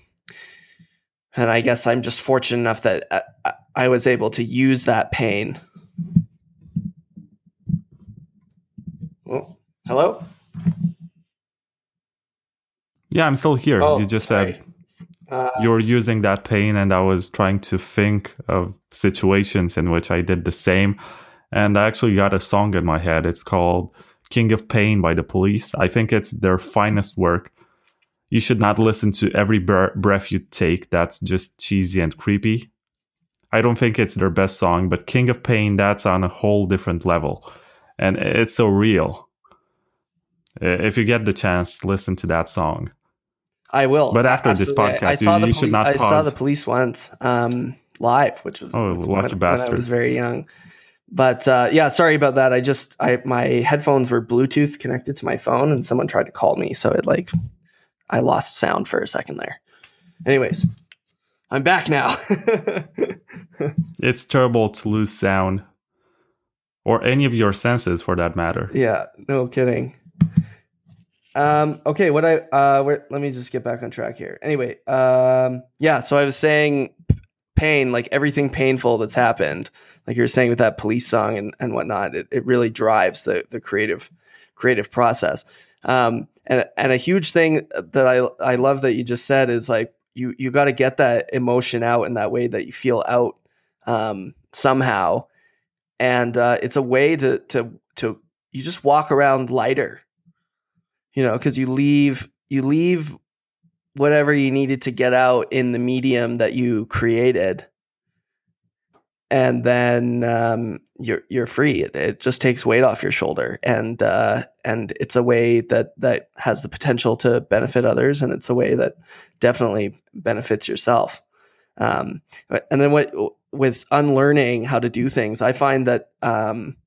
Speaker 2: and I guess I'm just fortunate enough that I, I- I was able to use that pain. Oh, hello.
Speaker 1: Yeah, I'm still here.
Speaker 2: Oh,
Speaker 1: you just
Speaker 2: sorry.
Speaker 1: said
Speaker 2: Uh,
Speaker 1: you're using that pain, and I was trying to think of situations in which I did the same. And I actually got a song in my head. It's called King of Pain by the Police. I think it's their finest work. You should not listen to every bre- breath you take. That's just cheesy and creepy. I don't think it's their best song, but King of Pain, that's on a whole different level. And it's so real. If you get the chance, listen to that song.
Speaker 2: I will.
Speaker 1: But after this podcast,
Speaker 2: I saw
Speaker 1: you-
Speaker 2: the
Speaker 1: you should
Speaker 2: poli-
Speaker 1: not
Speaker 2: I saw the police once um, live, which was,
Speaker 1: Oh,
Speaker 2: was
Speaker 1: lucky
Speaker 2: when, when I was very young. But uh, yeah, sorry about that. I just I my headphones were Bluetooth connected to my phone, and someone tried to call me, so it like I lost sound for a second there. Anyways, I'm back now. *laughs*
Speaker 1: It's terrible to lose sound or any of your senses for that matter.
Speaker 2: Yeah, no kidding. Um, okay, what I uh, where, let me just get back on track here. Anyway, um, yeah, so I was saying pain, like everything painful that's happened, like you were saying with that police song and, and whatnot, it, it really drives the the creative creative process. Um, and and a huge thing that I I love that you just said is like you you got to get that emotion out in that way that you feel out um, somehow, and uh, it's a way to to to you just walk around lighter you know because you leave you leave whatever you needed to get out in the medium that you created and then um, you're you're free. It, it just takes weight off your shoulder and uh, and it's a way that that has the potential to benefit others and it's a way that definitely benefits yourself. Um, and then what with unlearning how to do things i find that um,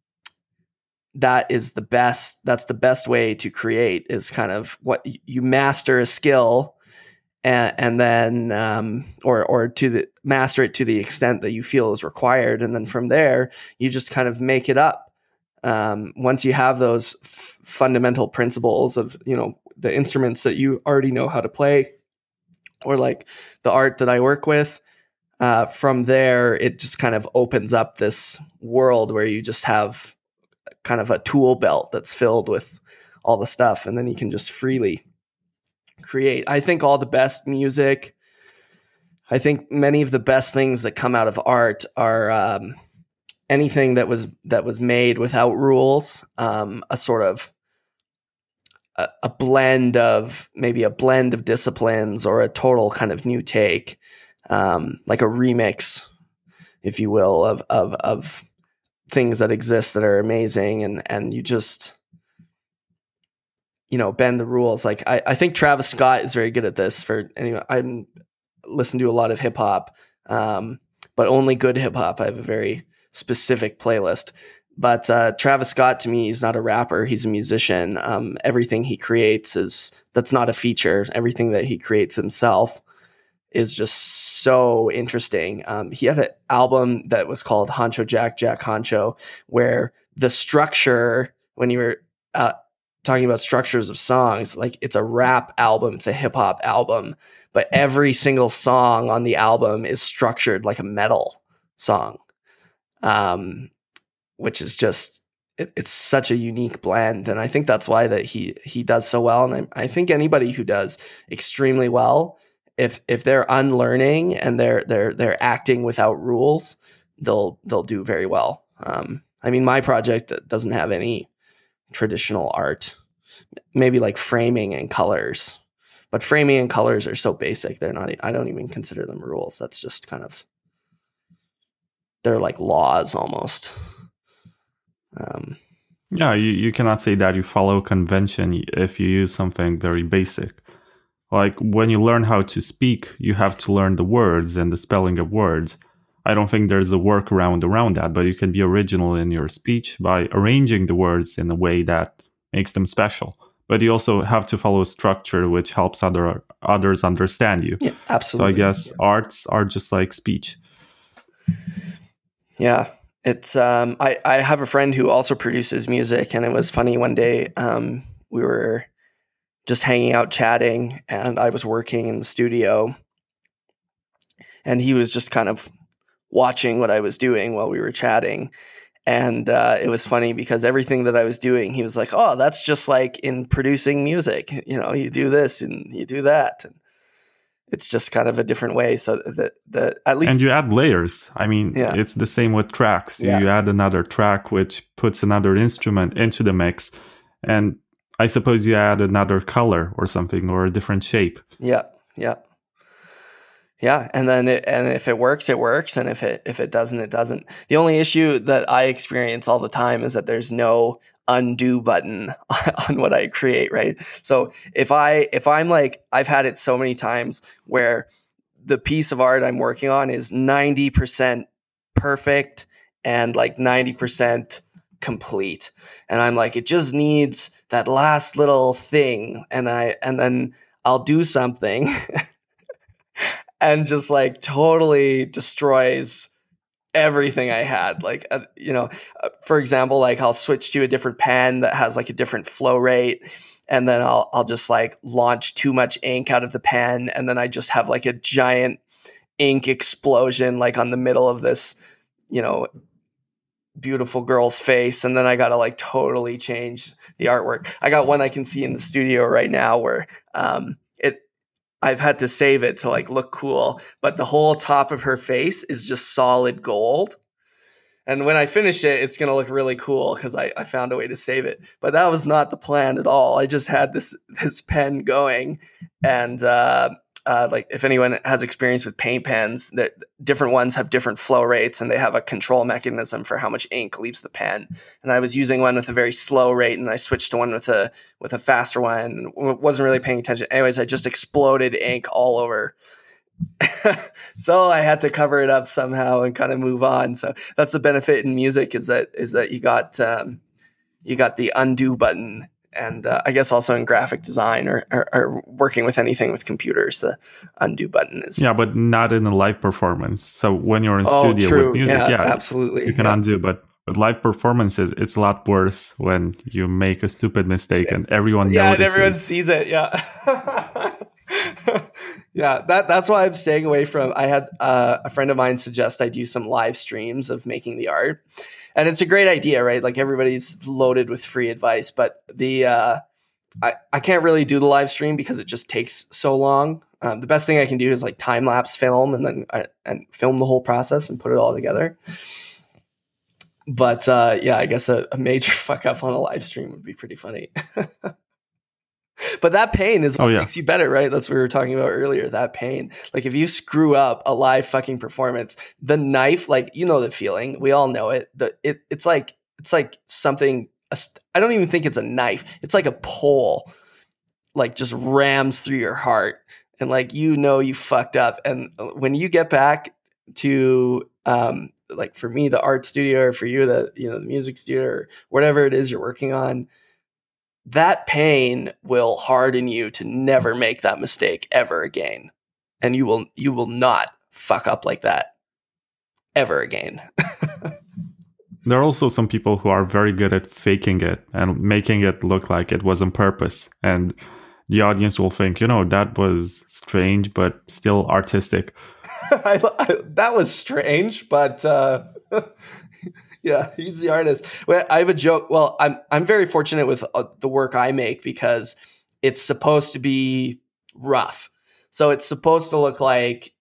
Speaker 2: that is the best that's the best way to create is kind of what you master a skill and, and then um, or or to the master it to the extent that you feel is required. And then from there you just kind of make it up. Um, once you have those f- fundamental principles of you know the instruments that you already know how to play or like the art that i work with uh, from there it just kind of opens up this world where you just have kind of a tool belt that's filled with all the stuff. And then you can just freely create i think all the best music. I think many of the best things that come out of art are um, anything that was that was made without rules um, a sort of a, a blend of maybe a blend of disciplines or a total kind of new take, um, like a remix, if you will, of of of things that exist that are amazing, and and you just you know bend the rules. Like I, I think Travis Scott is very good at this. For anyway, I listen to a lot of hip hop, um, but only good hip hop. I have a very specific playlist. But uh, Travis Scott to me, he's not a rapper; he's a musician. Um, everything he creates is that's not a feature. Everything that he creates himself is just so interesting. Um, he had an album that was called Huncho Jack Jack Huncho, where the structure, when you were uh, talking about structures of songs, like it's a rap album, it's a hip hop album, but every single song on the album is structured like a metal song. Um, which is just it, it's such a unique blend, and I think that's why that he he does so well. And I, I think anybody who does extremely well, if if they're unlearning and they're they're they're acting without rules, they'll they'll do very well. Um, I mean, my project doesn't have any traditional art, maybe like framing and colors, but framing and colors are so basic. They're not. I don't even consider them rules. That's just kind of they're like laws almost.
Speaker 1: Um, yeah, you, you cannot say that you follow convention if you use something very basic. Like when you learn how to speak, you have to learn the words and the spelling of words. I don't think there's a workaround around that, but you can be original in your speech by arranging the words in a way that makes them special. But you also have to follow a structure which helps other others understand you.
Speaker 2: Yeah, absolutely.
Speaker 1: So I guess yeah. arts are just like speech.
Speaker 2: Yeah, it's um, I I have a friend who also produces music, and it was funny one day um, we were just hanging out chatting, and I was working in the studio, and he was just kind of watching what I was doing while we were chatting. And uh, it was funny because everything that I was doing, he was like, "Oh, that's just like in producing music. You know, you do this and you do that." And it's just kind of a different way so that the at least
Speaker 1: and you add layers i mean yeah. it's the same with tracks yeah. you add another track which puts another instrument into the mix and i suppose you add another color or something or a different shape
Speaker 2: yeah yeah yeah and then it, and if it works it works and if it if it doesn't it doesn't the only issue that i experience all the time is that there's no undo button *laughs* on what I create, right? So if I if I'm like I've had it so many times where the piece of art I'm working on is 90% perfect and like 90% complete. And I'm like it just needs that last little thing and I and then I'll do something *laughs* and just like totally destroys everything I had. Like, uh, you know, uh, for example, like I'll switch to a different pen that has like a different flow rate. And then I'll, I'll just like launch too much ink out of the pen. And then I just have like a giant ink explosion, like on the middle of this, you know, beautiful girl's face. And then I got to like totally change the artwork. I got one I can see in the studio right now where, um, I've had to save it to like look cool, but the whole top of her face is just solid gold. And when I finish it, it's gonna look really cool because I, I found a way to save it. But that was not the plan at all. I just had this this pen going, and uh, uh, like if anyone has experience with paint pens, that different ones have different flow rates and they have a control mechanism for how much ink leaves the pen. And I was using one with a very slow rate, and I switched to one with a with a faster one. and wasn't really paying attention. Anyways, I just exploded ink all over. *laughs* so I had to cover it up somehow and kind of move on. So that's the benefit in music is that is that you got um, you got the undo button and uh, I guess also in graphic design or, or, or, working with anything with computers, the undo button is
Speaker 1: yeah, but not in a live performance. So when you're in oh, studio true. with music, yeah, yeah
Speaker 2: absolutely,
Speaker 1: you can
Speaker 2: yeah.
Speaker 1: undo, but. But live performances, it's a lot worse when you make a stupid mistake and everyone
Speaker 2: yeah,
Speaker 1: and
Speaker 2: everyone sees it. Yeah, *laughs* yeah. That that's why I'm staying away from. I had uh, a friend of mine suggest I do some live streams of making the art, and it's a great idea, right? Like everybody's loaded with free advice, but the uh, I I can't really do the live stream because it just takes so long. Um, the best thing I can do is like time lapse film and then I, uh, and film the whole process and put it all together. But uh, yeah, I guess a, a major *laughs* fuck up on a live stream would be pretty funny. *laughs* but that pain is what
Speaker 1: Oh, yeah.
Speaker 2: makes you better, right? That's what we were talking about earlier. That pain. Like if you screw up a live fucking performance, the knife, like you know the feeling. We all know it. The it it's like it's like something. I don't even think it's a knife. It's like a pole, like just rams through your heart, and like you know you fucked up. And uh, when you get back to um like for me the art studio or for you the you know the music studio or whatever it is you're working on that pain will harden you to never make that mistake ever again and you will you will not fuck up like that ever again *laughs*
Speaker 1: There are also some people who are very good at faking it and making it look like it was on purpose. And the audience will think, you know, that was strange, but still artistic. *laughs*
Speaker 2: I, I, that was strange but uh *laughs* yeah he's the artist. Well, i have a joke. Well i'm i'm very fortunate with uh, the work i make because it's supposed to be rough. So it's supposed to look like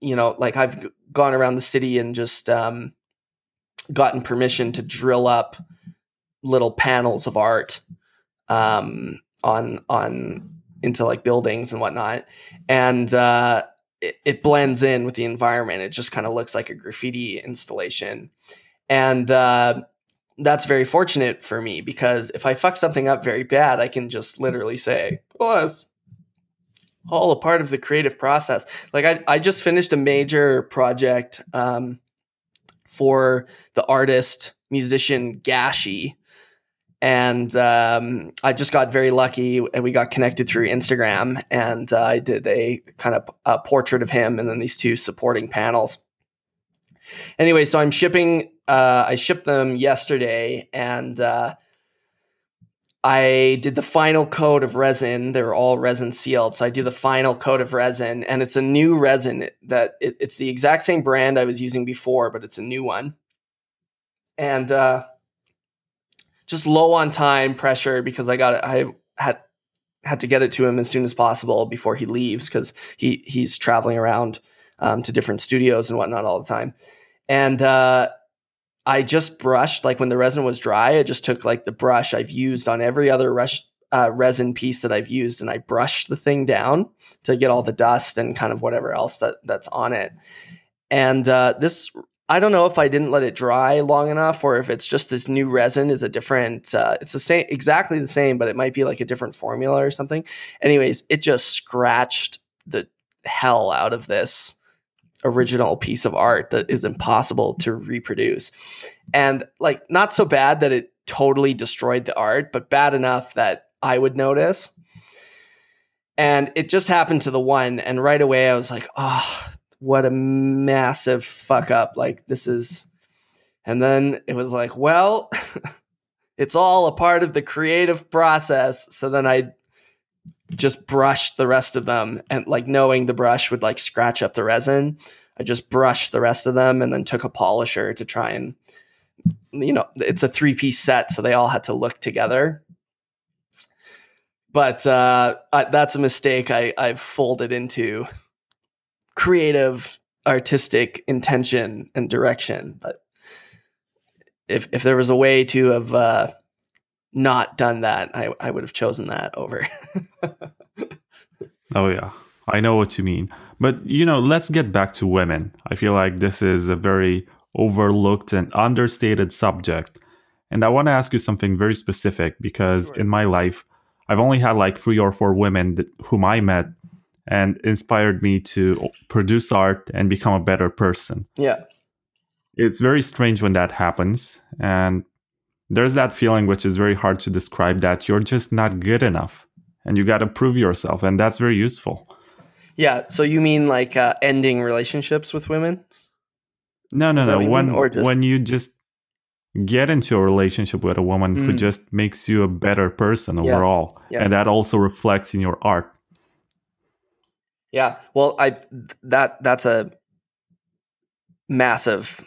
Speaker 2: you know like i've gone around the city and just um gotten permission to drill up little panels of art um on on into like buildings and whatnot. And uh it, it blends in with the environment. It just kind of looks like a graffiti installation and uh that's very fortunate for me because if I fuck something up very bad, I can just literally say, "Well, that's all a part of the creative process." Like I, I just finished a major project um, for the artist musician Gashi, and um, I just got very lucky, and we got connected through Instagram, and uh, I did a kind of a portrait of him, and then these two supporting panels. Anyway, so I'm shipping uh, I shipped them yesterday, and uh, I did the final coat of resin. They're all resin sealed, so I do the final coat of resin, and it's a new resin that it, it's the exact same brand I was using before, but it's a new one, and uh, just low on time pressure because I got I had had to get it to him as soon as possible before he leaves because he he's traveling around um, to different studios and whatnot all the time, and. Uh, I just brushed like when the resin was dry. I just took like the brush I've used on every other uh, resin piece that I've used, and I brushed the thing down to get all the dust and kind of whatever else that that's on it. And uh, this, I don't know if I didn't let it dry long enough, or if it's just this new resin is a different. Uh, it's the same, exactly the same, but it might be like a different formula or something. Anyways, it just scratched the hell out of this original piece of art that is impossible to reproduce. And like not so bad that it totally destroyed the art, but bad enough that I would notice. And it just happened to the one and right away I was like, "Oh, what a massive fuck up. Like this is and then it was like, well, *laughs* it's all a part of the creative process. So then I just brushed the rest of them. And like knowing the brush would like scratch up the resin i just brushed the rest of them and then took a polisher to try and you know it's a three piece set so they all had to look together. But uh, I, that's a mistake I, i've folded into creative artistic intention and direction. But if if there was a way to have uh, not done that I, I would have chosen that over *laughs*
Speaker 1: Oh, yeah. I know what you mean. But, you know, let's get back to women. I feel like this is a very overlooked and understated subject. And I want to ask you something very specific because
Speaker 2: Sure.
Speaker 1: in my life, I've only had like three or four women that, whom I met and inspired me to produce art and become a better person.
Speaker 2: yeah
Speaker 1: It's very strange when that happens. And there's that feeling which is very hard to describe that you're just not good enough and you got to prove yourself. And that's very useful.
Speaker 2: Yeah. So you mean like uh, ending relationships with women?
Speaker 1: No, no, no. When
Speaker 2: mean? Just-
Speaker 1: when you just get into a relationship with a woman who
Speaker 2: Mm.
Speaker 1: just makes you a better person
Speaker 2: Yes,
Speaker 1: overall,
Speaker 2: yes.
Speaker 1: and that also reflects in your art.
Speaker 2: Yeah. Well, I that that's a massive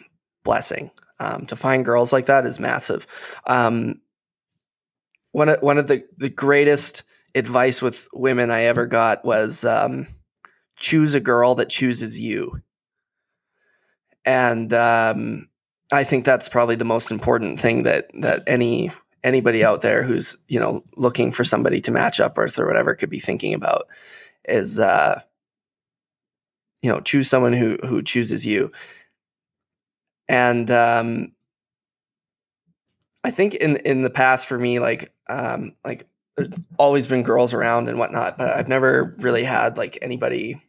Speaker 2: blessing. Um, to find girls like that is massive. Um, one of one of the the greatest advice with women I ever got was um, choose a girl that chooses you. And um, I think that's probably the most important thing that that any anybody out there who's you know looking for somebody to match up with or whatever could be thinking about is uh, you know choose someone who who chooses you and um, I think in in the past for me like um, like there's always been girls around and whatnot, but I've never really had like anybody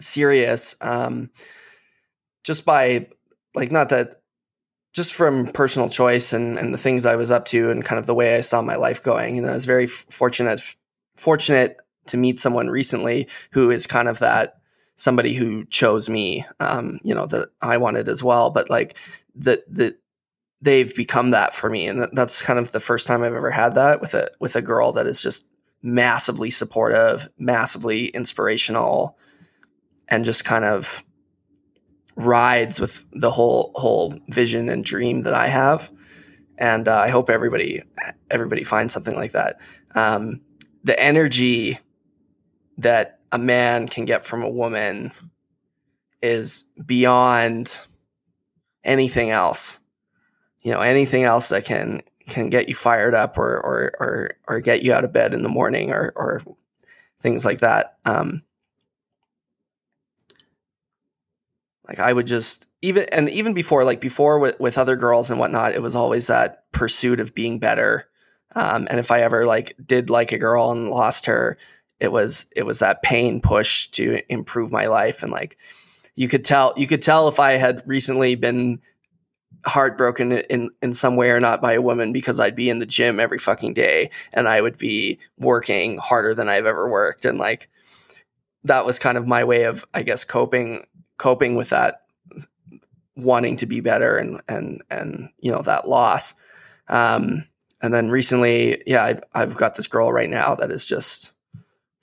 Speaker 2: serious. Um, just by like not that just from personal choice and, and the things I was up to and kind of the way I saw my life going. Know, I was very fortunate fortunate to meet someone recently who is kind of that somebody who chose me. Um, you know, that I wanted as well. But like the the they've become that for me, and that's kind of the first time I've ever had that with a with a girl that is just massively supportive, massively inspirational, and just kind of rides with the whole whole vision and dream that I have. And uh, I hope everybody everybody finds something like that. Um, the energy that a man can get from a woman is beyond anything else. You know anything else that can can get you fired up or or or, or get you out of bed in the morning or or things like that. Um like i would just even and even before like before with, with other girls and whatnot it was always that pursuit of being better. Um, and if i ever like did like a girl and lost her it was it was that pain push to improve my life. And like you could tell you could tell if i had recently been heartbroken in in some way or not by a woman because I'd be in the gym every fucking day and I would be working harder than I've ever worked. And like that was kind of my way of I guess coping coping with that wanting to be better and and and you know that loss. Um and then recently yeah I've, I've got this girl right now that is just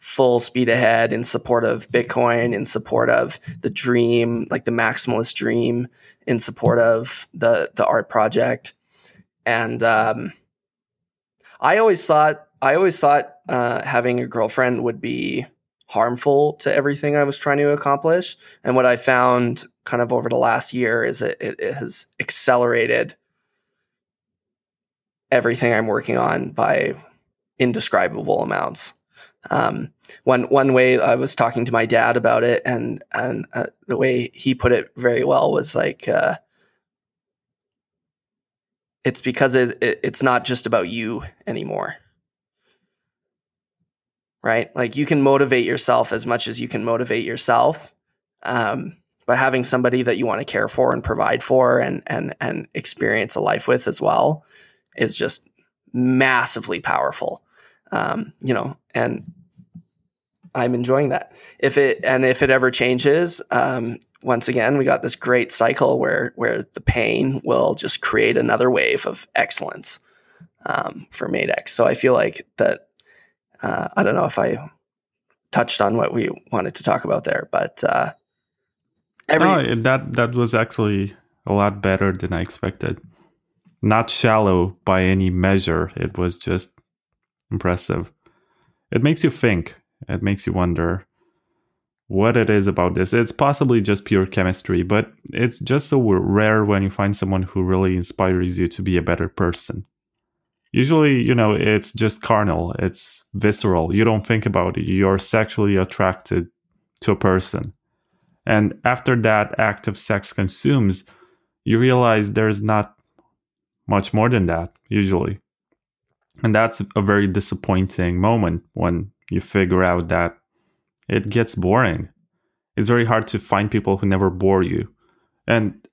Speaker 2: full speed ahead in support of bitcoin in support of the dream like the maximalist dream in support of the the art project, and um, I always thought I always thought uh, having a girlfriend would be harmful to everything I was trying to accomplish. And what I found kind of over the last year is it, it, it has accelerated everything I'm working on by indescribable amounts. Um, one one way I was talking to my dad about it, and and uh, the way he put it very well was like, uh, it's because it, it, it's not just about you anymore, right? Like you can motivate yourself as much as you can motivate yourself, um, but having somebody that you want to care for and provide for, and and and experience a life with as well, is just massively powerful um, you know, and I'm enjoying that. If it and if it ever changes, um, once again, we got this great cycle where where the pain will just create another wave of excellence um, for Madex. So I feel like that. Uh, I don't know if I touched on what we wanted to talk about there, but uh,
Speaker 1: every no, that that was actually a lot better than I expected. Not shallow by any measure. It was just impressive. It makes you think. It makes you wonder what it is about this. It's possibly just pure chemistry, but it's just so rare when you find someone who really inspires you to be a better person. Usually, you know, it's just carnal, it's visceral. You don't think about it. You're sexually attracted to a person. And after that act of sex consumes, you realize there's not much more than that, usually. And that's a very disappointing moment when you figure out that it gets boring. It's very hard to find people who never bore you. And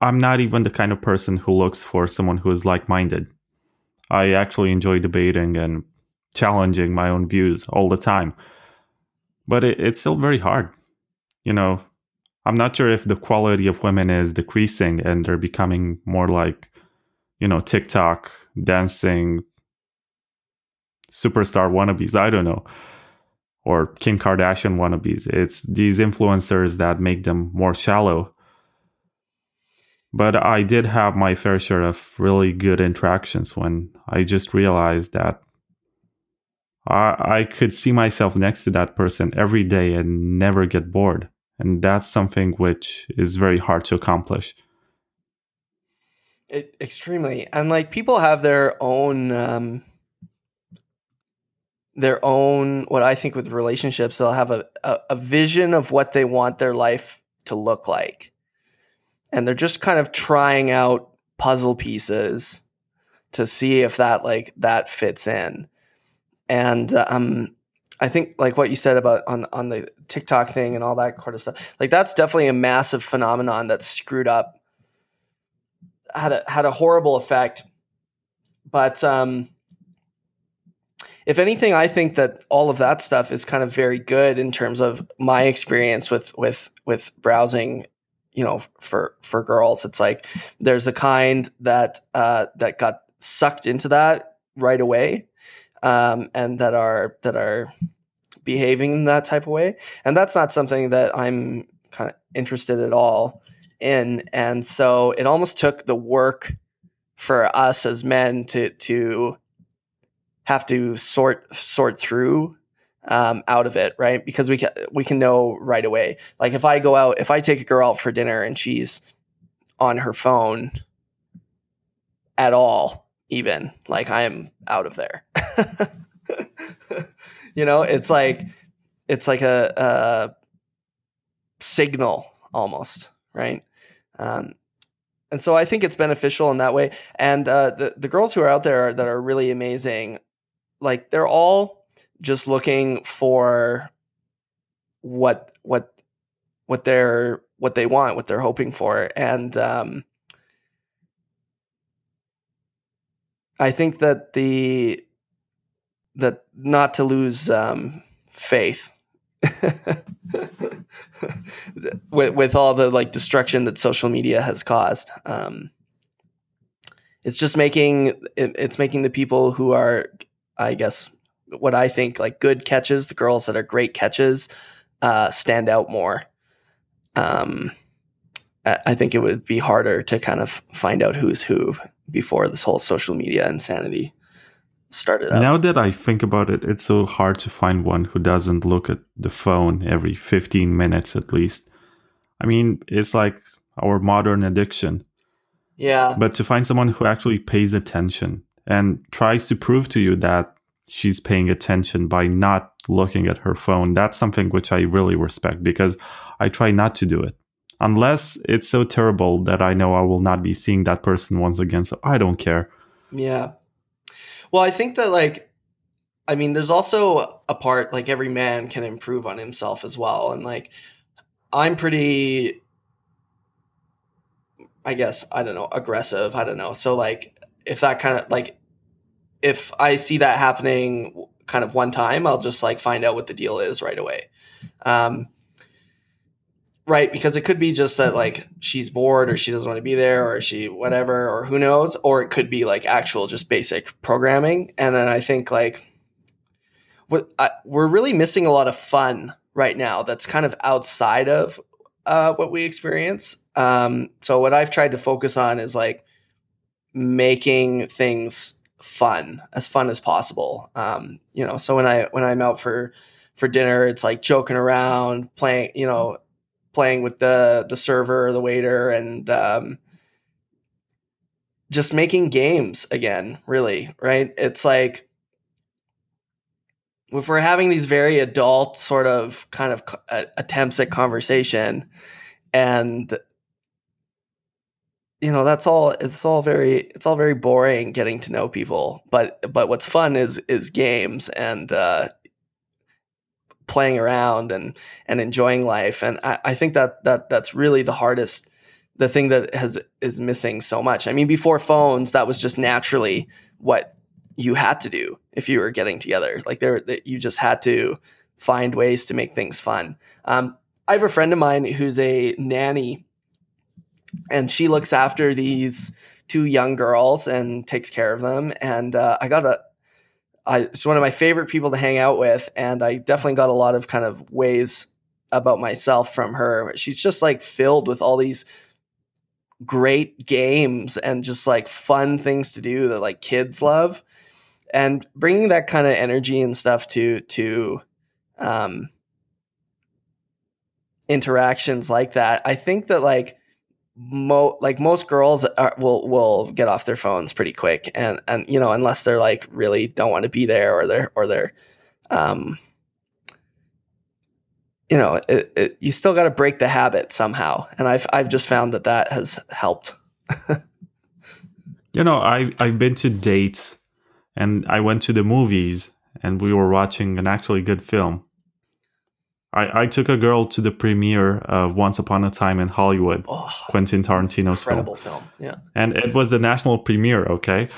Speaker 1: I'm not even the kind of person who looks for someone who is like minded. I actually enjoy debating and challenging my own views all the time. But it, it's still very hard. You know, I'm not sure if the quality of women is decreasing and they're becoming more like, you know, TikTok dancing superstar wannabes. I don't know. Or Kim Kardashian wannabes. It's these influencers that make them more shallow. But I did have my fair share of really good interactions when I just realized that I, I could see myself next to that person every day and never get bored. And that's something which is very hard to accomplish.
Speaker 2: It, extremely, and like people have their own, um, their own. What I think with relationships, they'll have a, a, a vision of what they want their life to look like, and they're just kind of trying out puzzle pieces to see if that like that fits in. And um, I think like what you said about on on the TikTok thing and all that kind of stuff, like that's definitely a massive phenomenon that's screwed up had a had a horrible effect. But um, if anything, I think that all of that stuff is kind of very good in terms of my experience with with with browsing. You know, for for girls, it's like there's a kind that uh, that got sucked into that right away, um, and that are that are behaving in that type of way, and that's not something that I'm kind of interested at all in and so it almost took the work for us as men to to have to sort sort through um, out of it right? Because we can we can know right away. Like if i go out if i take a girl out for dinner and she's on her phone at all even like i am out of there. *laughs* You know it's like it's like a, a signal almost right? Um, and so I think it's beneficial in that way. And uh, the the girls who are out there that are really amazing, like they're all just looking for what what what they're what they want, what they're hoping for, and um, I think that the that not to lose um, faith *laughs* with with all the like destruction that social media has caused. Um, it's just making it, it's making the people who are, I guess, what I think like good catches, the girls that are great catches, uh, stand out more. Um, I think it would be harder to kind of find out who's who before this whole social media insanity started
Speaker 1: out. Now that I think about it, it's so hard to find one who doesn't look at the phone every 15 minutes at least. I mean, it's like our modern addiction.
Speaker 2: Yeah.
Speaker 1: But to find someone who actually pays attention and tries to prove to you that she's paying attention by not looking at her phone, that's something which I really respect because I try not to do it. Unless it's so terrible that I know I will not be seeing that person once again. So I don't care.
Speaker 2: Yeah. Well, I think that like I mean, there's also a part like every man can improve on himself as well. And like I'm pretty I guess, I don't know, aggressive, I don't know. So like if that kind of like if I see that happening kind of one time, I'll just like find out what the deal is right away. Um right because it could be just that like she's bored or she doesn't want to be there or she whatever or who knows or it could be like actual just basic programming and then i think like we're really missing a lot of fun right now that's kind of outside of uh, what we experience um, so what i've tried to focus on is like making things fun as fun as possible. Um, you know so when i when i'm out for for dinner it's like joking around playing you know playing with the the server or the waiter and um, just making games again really right? It's like if we're having these very adult sort of kind of uh, attempts at conversation and you know that's all it's all very it's all very boring getting to know people but but what's fun is is games and uh playing around and and enjoying life. And I, I think that that that's really the hardest the thing that has is missing so much. I mean, before phones, that was just naturally what you had to do if you were getting together. Like there, you just had to find ways to make things fun. Um, I have a friend of mine who's a nanny, and she looks after these two young girls and takes care of them. And uh, I got a I, it's one of my favorite people to hang out with, and I definitely got a lot of kind of ways about myself from her. She's just like filled with all these great games and just like fun things to do that like kids love, and bringing that kind of energy and stuff to to um, interactions like that. I think that like mo like most girls are, will will get off their phones pretty quick, and and you know unless they're like really don't want to be there or they're or they're, um, you know, it, it, you still got to break the habit somehow, and I've I've just found that that has helped.
Speaker 1: you know, I I've been to dates, and I went to the movies, and we were watching an actually good film I, I took a girl to the premiere of Once Upon a Time in Hollywood, oh, Quentin Tarantino's
Speaker 2: incredible film. film. Yeah,
Speaker 1: and it was the national premiere. Okay,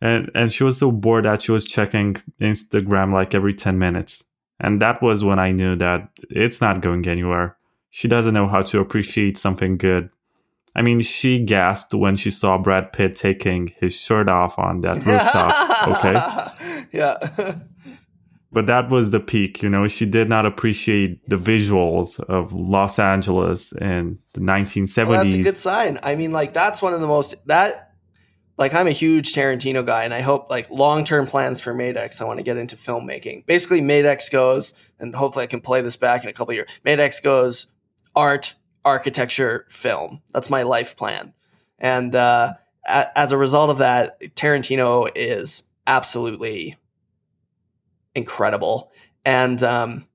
Speaker 1: and and she was so bored that she was checking Instagram like every ten minutes, and that was when I knew that it's not going anywhere. She doesn't know how to appreciate something good. I mean, she gasped when she saw Brad Pitt taking his shirt off on that *laughs* rooftop. okay.
Speaker 2: Yeah. *laughs*
Speaker 1: but that was the peak you know? She did not appreciate the visuals of los angeles in the 1970s well,
Speaker 2: that's a good sign. I mean like that's one of the most that like i'm a huge tarantino guy and i hope like long-term plans for madex i want to get into filmmaking. Basically Made-X goes and hopefully i can play this back in a couple years Made-X goes art architecture film. That's my life plan. And uh, as a result of that tarantino is absolutely incredible. And um,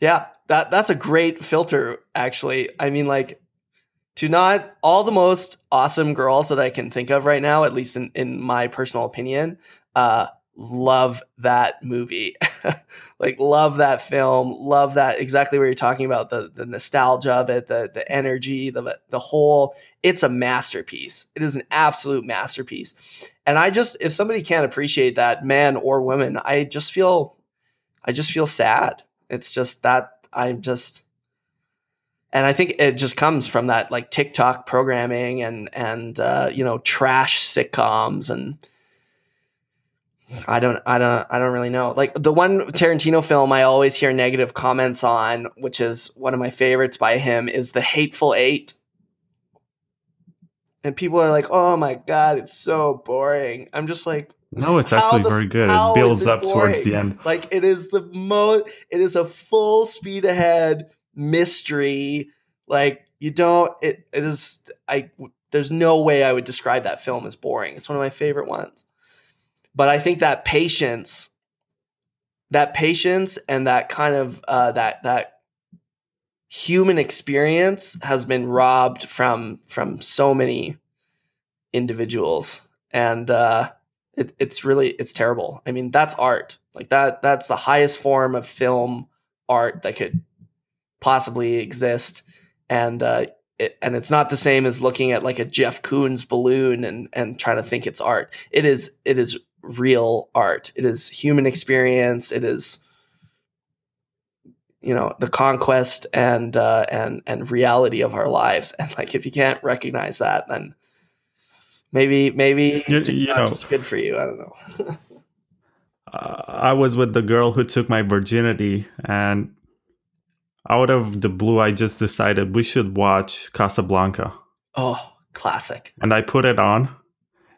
Speaker 2: yeah, that that's a great filter. Actually, I mean, like to not all the most awesome girls that I can think of right now, at least in in my personal opinion, uh, love that movie. *laughs* like love that film, love that exactly what you're talking about the the nostalgia of it, the the energy, the the whole it's a masterpiece. It is an absolute masterpiece. And I just if somebody can't appreciate that man or woman, I just feel I just feel sad. It's just that I'm just and I think it just comes from that like TikTok programming and and uh, you know trash sitcoms and I don't, I don't, I don't really know. Like the one Tarantino film I always hear negative comments on, which is one of my favorites by him, is The Hateful Eight. And people are like, "Oh my god, it's so boring." I'm just like,
Speaker 1: no, it's actually the, very good. It builds up boring? towards the end.
Speaker 2: Like it is the most. It is a full speed ahead mystery. Like you don't. It it is. I. There's no way I would describe that film as boring. It's one of my favorite ones. But I think that patience, that patience and that kind of uh, that that human experience has been robbed from from so many individuals, and uh, it, it's really it's terrible. I mean, that's art. Like that that's the highest form of film art that could possibly exist, and uh, it, and it's not the same as looking at like a Jeff Koons balloon and and trying to think it's art. It is it is real art. It is human experience. It is you know the conquest and uh, and and reality of our lives. And like if you can't recognize that, then maybe maybe
Speaker 1: you, you know,
Speaker 2: it's good for you. I don't know.
Speaker 1: uh, I was with the girl who took my virginity, and out of the blue, I just decided we should watch Casablanca.
Speaker 2: Oh, classic!
Speaker 1: And I put it on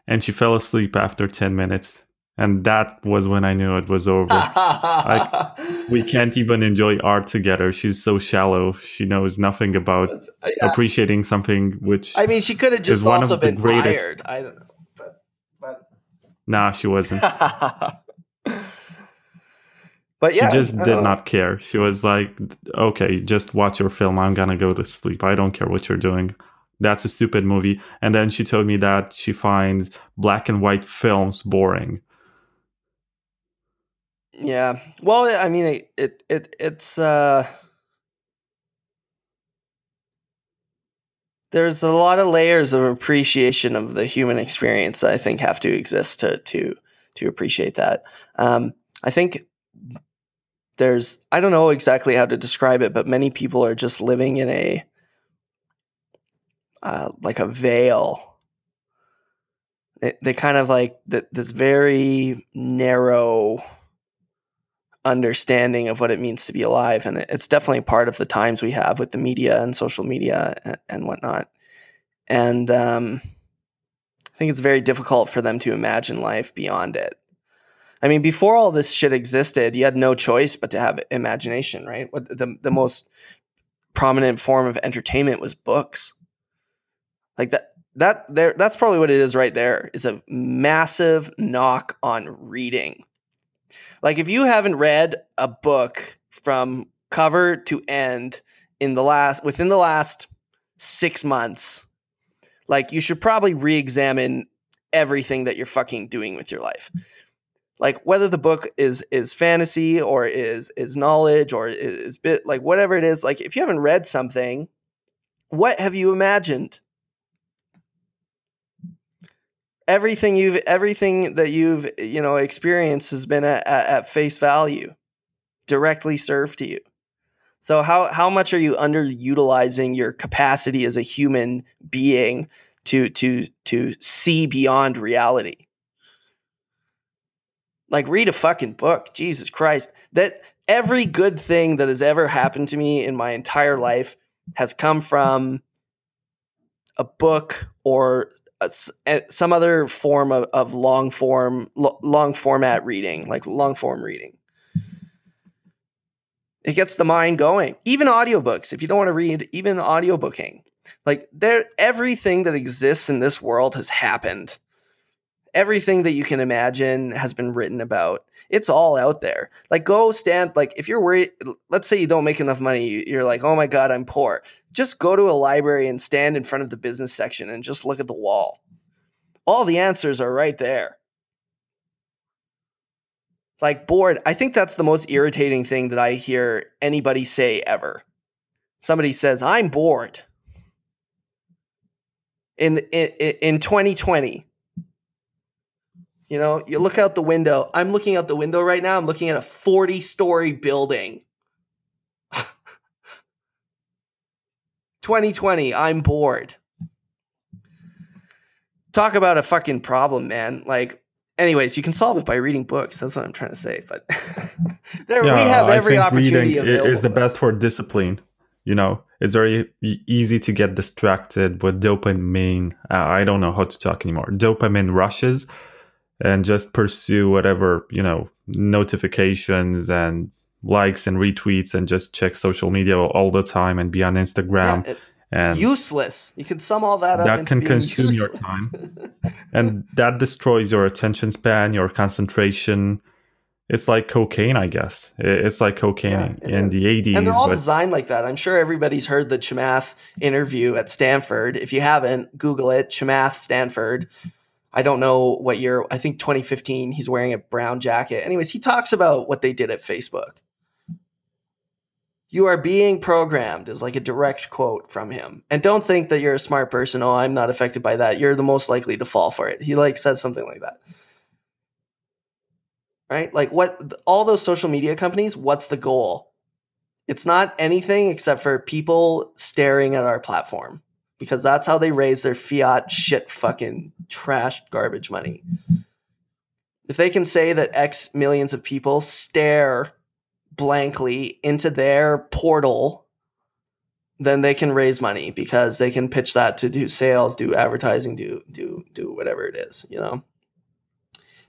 Speaker 1: and she fell asleep after 10 minutes and that was when i knew it was over. Like *laughs* we can't even enjoy art together. She's so shallow. She knows nothing about uh, yeah. appreciating something which
Speaker 2: i mean she could have just also been greatest... tired. I don't know but, but...
Speaker 1: nah she wasn't. *laughs*
Speaker 2: But yeah
Speaker 1: she just did not care. She was like okay just watch your film. I'm gonna go to sleep. I don't care what you're doing. That's a stupid movie. And then she told me that she finds black and white films boring.
Speaker 2: Yeah. Well, I mean, it, it, it it's, uh, there's a lot of layers of appreciation of the human experience I think have to exist to, to, to appreciate that. Um, I think there's, I don't know exactly how to describe it, but many people are just living in a, uh, like a veil. They, they kind of like th- this very narrow understanding of what it means to be alive, and it's definitely part of the times we have with the media and social media and, whatnot. And um, I think it's very difficult for them to imagine life beyond it. I mean, before all this shit existed, you had no choice but to have imagination, right? What the the most prominent form of entertainment was books Like that that there that's probably what it is right there is a massive knock on reading. Like if you haven't read a book from cover to end in the last within the last 6 months, like you should probably re-examine everything that you're fucking doing with your life. Like whether the book is is fantasy or is is knowledge or is bit like whatever it is like if you haven't read something what have you imagined everything you've everything that you've you know experienced has been at, at face value directly served to you so how how much are you underutilizing your capacity as a human being to to to see beyond reality like read a fucking book. Jesus Christ. That every good thing that has ever happened to me in my entire life has come from a book or some other form of, of long form long format reading, like long form reading. It gets the mind going. Even audiobooks, if you don't want to read, even audiobooking. Like there everything that exists in this world has happened everything that you can imagine has been written about. It's all out there. Like go stand like if you're worried let's say you don't make enough money, you're like, "Oh my god, I'm poor." Just go to a library and stand in front of the business section and just look at the wall. All the answers are right there. Like bored, I think that's the most irritating thing that I hear anybody say ever. Somebody says, "I'm bored." In in, in 2020, you know, you look out the window. I'm looking out the window right now. I'm looking at a 40 story building. *laughs* 2020, I'm bored. Talk about a fucking problem, man. Like, anyways, you can solve it by reading books. That's what I'm trying to say. But *laughs* there, yeah, we have every opportunity available.
Speaker 1: Is the best for discipline. You know, it's very easy to get distracted with dopamine. Uh, I don't know how to talk anymore. Dopamine rushes and just pursue whatever you know notifications and likes and retweets and just check social media all the time and be on Instagram. Yeah, it, and
Speaker 2: useless. You can sum all that up.
Speaker 1: That can consume
Speaker 2: useless.
Speaker 1: your time, *laughs* and that destroys your attention span, your concentration. It's like cocaine, I guess. It's like cocaine yeah, in is. the 80s.
Speaker 2: And they're all but... designed like that. I'm sure everybody's heard the Chamath interview at Stanford. If you haven't, Google it Chamath Stanford. I don't know what year. I think 2015. He's wearing a brown jacket. Anyways, he talks about what they did at Facebook. You are being programmed is like a direct quote from him. And don't think that you're a smart person. Oh, I'm not affected by that. You're the most likely to fall for it. He like says something like that. Right? Like what all those social media companies, what's the goal? It's not anything except for people staring at our platform because that's how they raise their fiat shit fucking trash garbage money. If they can say that X millions of people stare blankly into their portal, then they can raise money because they can pitch that to do sales, do advertising, do do do whatever it is, you know.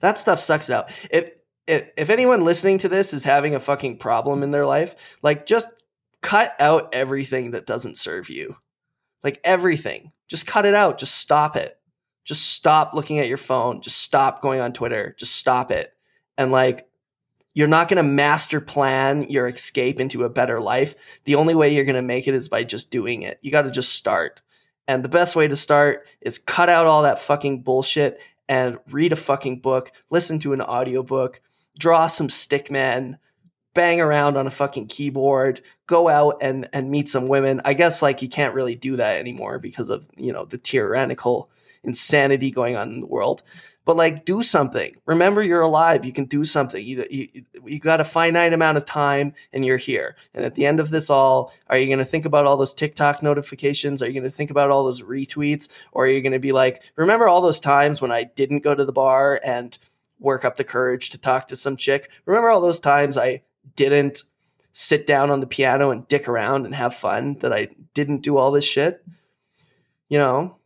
Speaker 2: That stuff sucks out. If if, if anyone listening to this is having a fucking problem in their life, like just cut out everything that doesn't serve you like everything. Just cut it out. Just stop it. Just stop looking at your phone. Just stop going on Twitter. Just stop it. And like, you're not going to master plan your escape into a better life. The only way you're going to make it is by just doing it. You got to just start. And the best way to start is cut out all that fucking bullshit and read a fucking book, listen to an audiobook, draw some stickmen, bang around on a fucking keyboard, go out and and meet some women. I guess like you can't really do that anymore because of, you know, the tyrannical insanity going on in the world. But like do something. Remember you're alive. You can do something. You you, you got a finite amount of time and you're here. And at the end of this all, are you going to think about all those TikTok notifications? Are you going to think about all those retweets or are you going to be like, remember all those times when I didn't go to the bar and work up the courage to talk to some chick? Remember all those times I didn't sit down on the piano and dick around and have fun, that I didn't do all this shit. You know,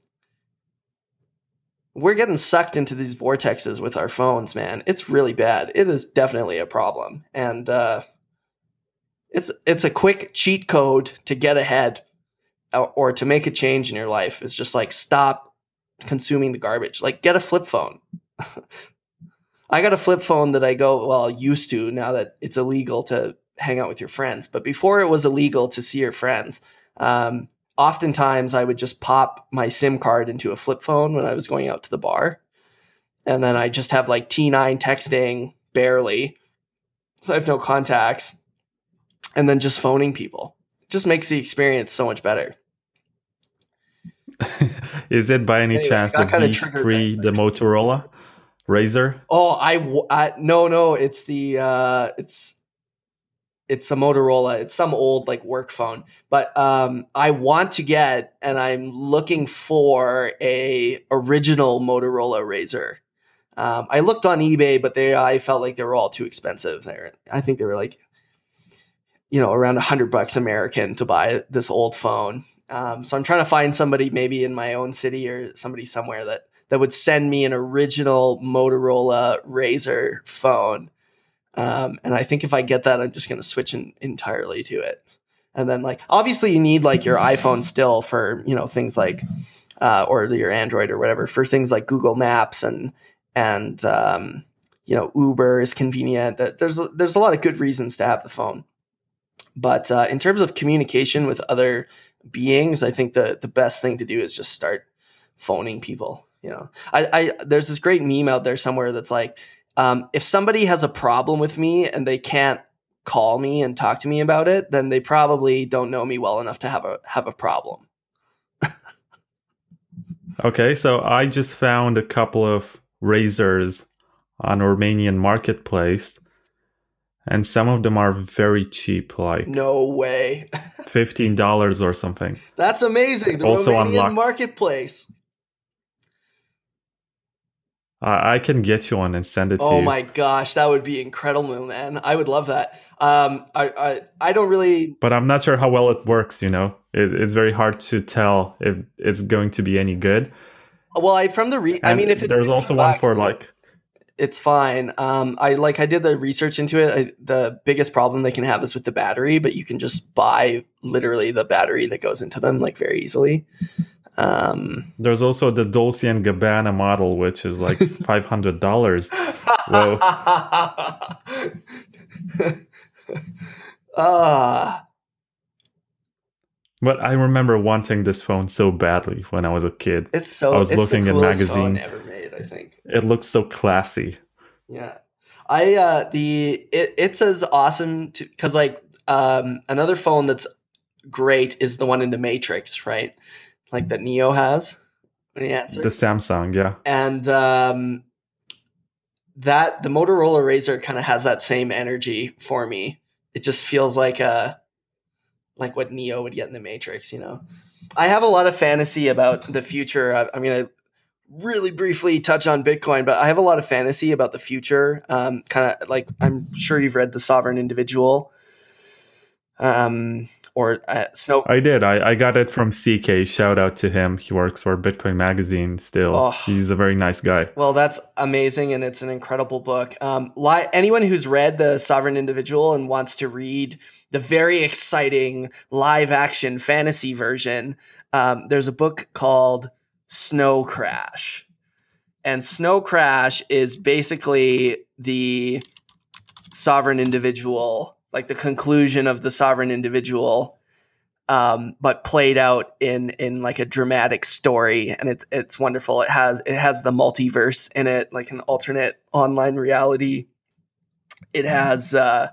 Speaker 2: we're getting sucked into these vortexes with our phones, man. It's really bad. It is definitely a problem. And uh, it's it's a quick cheat code to get ahead. or, or to make a change in your life is just like stop consuming the garbage. Like get a flip phone. *laughs* I got a flip phone that I go well used to now that it's illegal to hang out with your friends. But before it was illegal to see your friends, um, oftentimes I would just pop my SIM card into a flip phone when I was going out to the bar. And then I just have like T9 texting barely. So I have no contacts. And then just phoning people. It just makes the experience so much better. *laughs*
Speaker 1: Is it by any
Speaker 2: Anyway,
Speaker 1: chance the
Speaker 2: that triggered
Speaker 1: V3, the Motorola Razor?
Speaker 2: Oh, I no no, it's the uh it's it's a Motorola. It's some old like work phone. But um I want to get and I'm looking for a original Motorola RAZR. Um, I looked on eBay, but they I felt like they were all too expensive. There, I think they were like, you know, around a hundred bucks American to buy this old phone. Um, so I'm trying to find somebody maybe in my own city or somebody somewhere that that would send me an original Motorola RAZR phone. Um, and I think if I get that, I'm just going to switch in, entirely to it. And then, like, obviously, you need like your iPhone still for you know things like, uh, or your Android or whatever for things like Google Maps and and um, you know Uber is convenient. There's there's a lot of good reasons to have the phone. But uh, in terms of communication with other beings, I think the the best thing to do is just start phoning people. You know, I, I there's this great meme out there somewhere that's like, um, if somebody has a problem with me and they can't call me and talk to me about it, then they probably don't know me well enough to have a have a problem.
Speaker 1: Okay, so I just found a couple of razors on Romanian marketplace, and some of them are very cheap, like
Speaker 2: No way. *laughs*
Speaker 1: fifteen dollars or something.
Speaker 2: That's amazing. The
Speaker 1: Also
Speaker 2: Romanian
Speaker 1: unlocked.
Speaker 2: marketplace.
Speaker 1: I I can get you one and send it to you.
Speaker 2: Oh my gosh, that would be incredible, man. I would love that. Um, I, I I don't really.
Speaker 1: But I'm not sure how well it works. You know, it, it's very hard to tell if it's going to be any good.
Speaker 2: Well, I from the re. I mean, if it's
Speaker 1: there's
Speaker 2: 50
Speaker 1: also one for like
Speaker 2: it's fine. Um, I like I did the research into it. I, the biggest problem they can have is with the battery, but you can just buy literally the battery that goes into them like very easily. Um,
Speaker 1: there's also the Dolce and Gabbana model, which is like *laughs* five hundred dollars. Whoa. *laughs*
Speaker 2: Ah,
Speaker 1: But I remember wanting this phone so badly when I was a kid.
Speaker 2: it's so.
Speaker 1: I was looking at magazines.
Speaker 2: ever made. I think.
Speaker 1: It looks so classy.
Speaker 2: Yeah. I uh the it, it's as awesome to cuz like um another phone that's great is the one in the Matrix, right? Like that Neo has when he answers.
Speaker 1: The Samsung, yeah.
Speaker 2: and um that the Motorola RAZR kind of has that same energy for me. It just feels like a like what Neo would get in the Matrix, you know. I have a lot of fantasy about the future. I, I'm gonna really briefly touch on Bitcoin, but I have a lot of fantasy about the future. Um, kind of like I'm sure you've read the Sovereign Individual, um, or uh, Snow.
Speaker 1: I did. I, I got it from CK. Shout out to him. He works for Bitcoin Magazine still.
Speaker 2: Oh.
Speaker 1: He's a very nice guy.
Speaker 2: Well, that's amazing, and it's an incredible book. Um, li- anyone who's read the Sovereign Individual and wants to read the very exciting live action fantasy version, um, there's a book called Snow Crash, and Snow Crash is basically the Sovereign Individual, like the conclusion of the Sovereign Individual um, but played out in in like a dramatic story, and it's it's wonderful. It has it has the multiverse in it, like an alternate online reality. It has uh,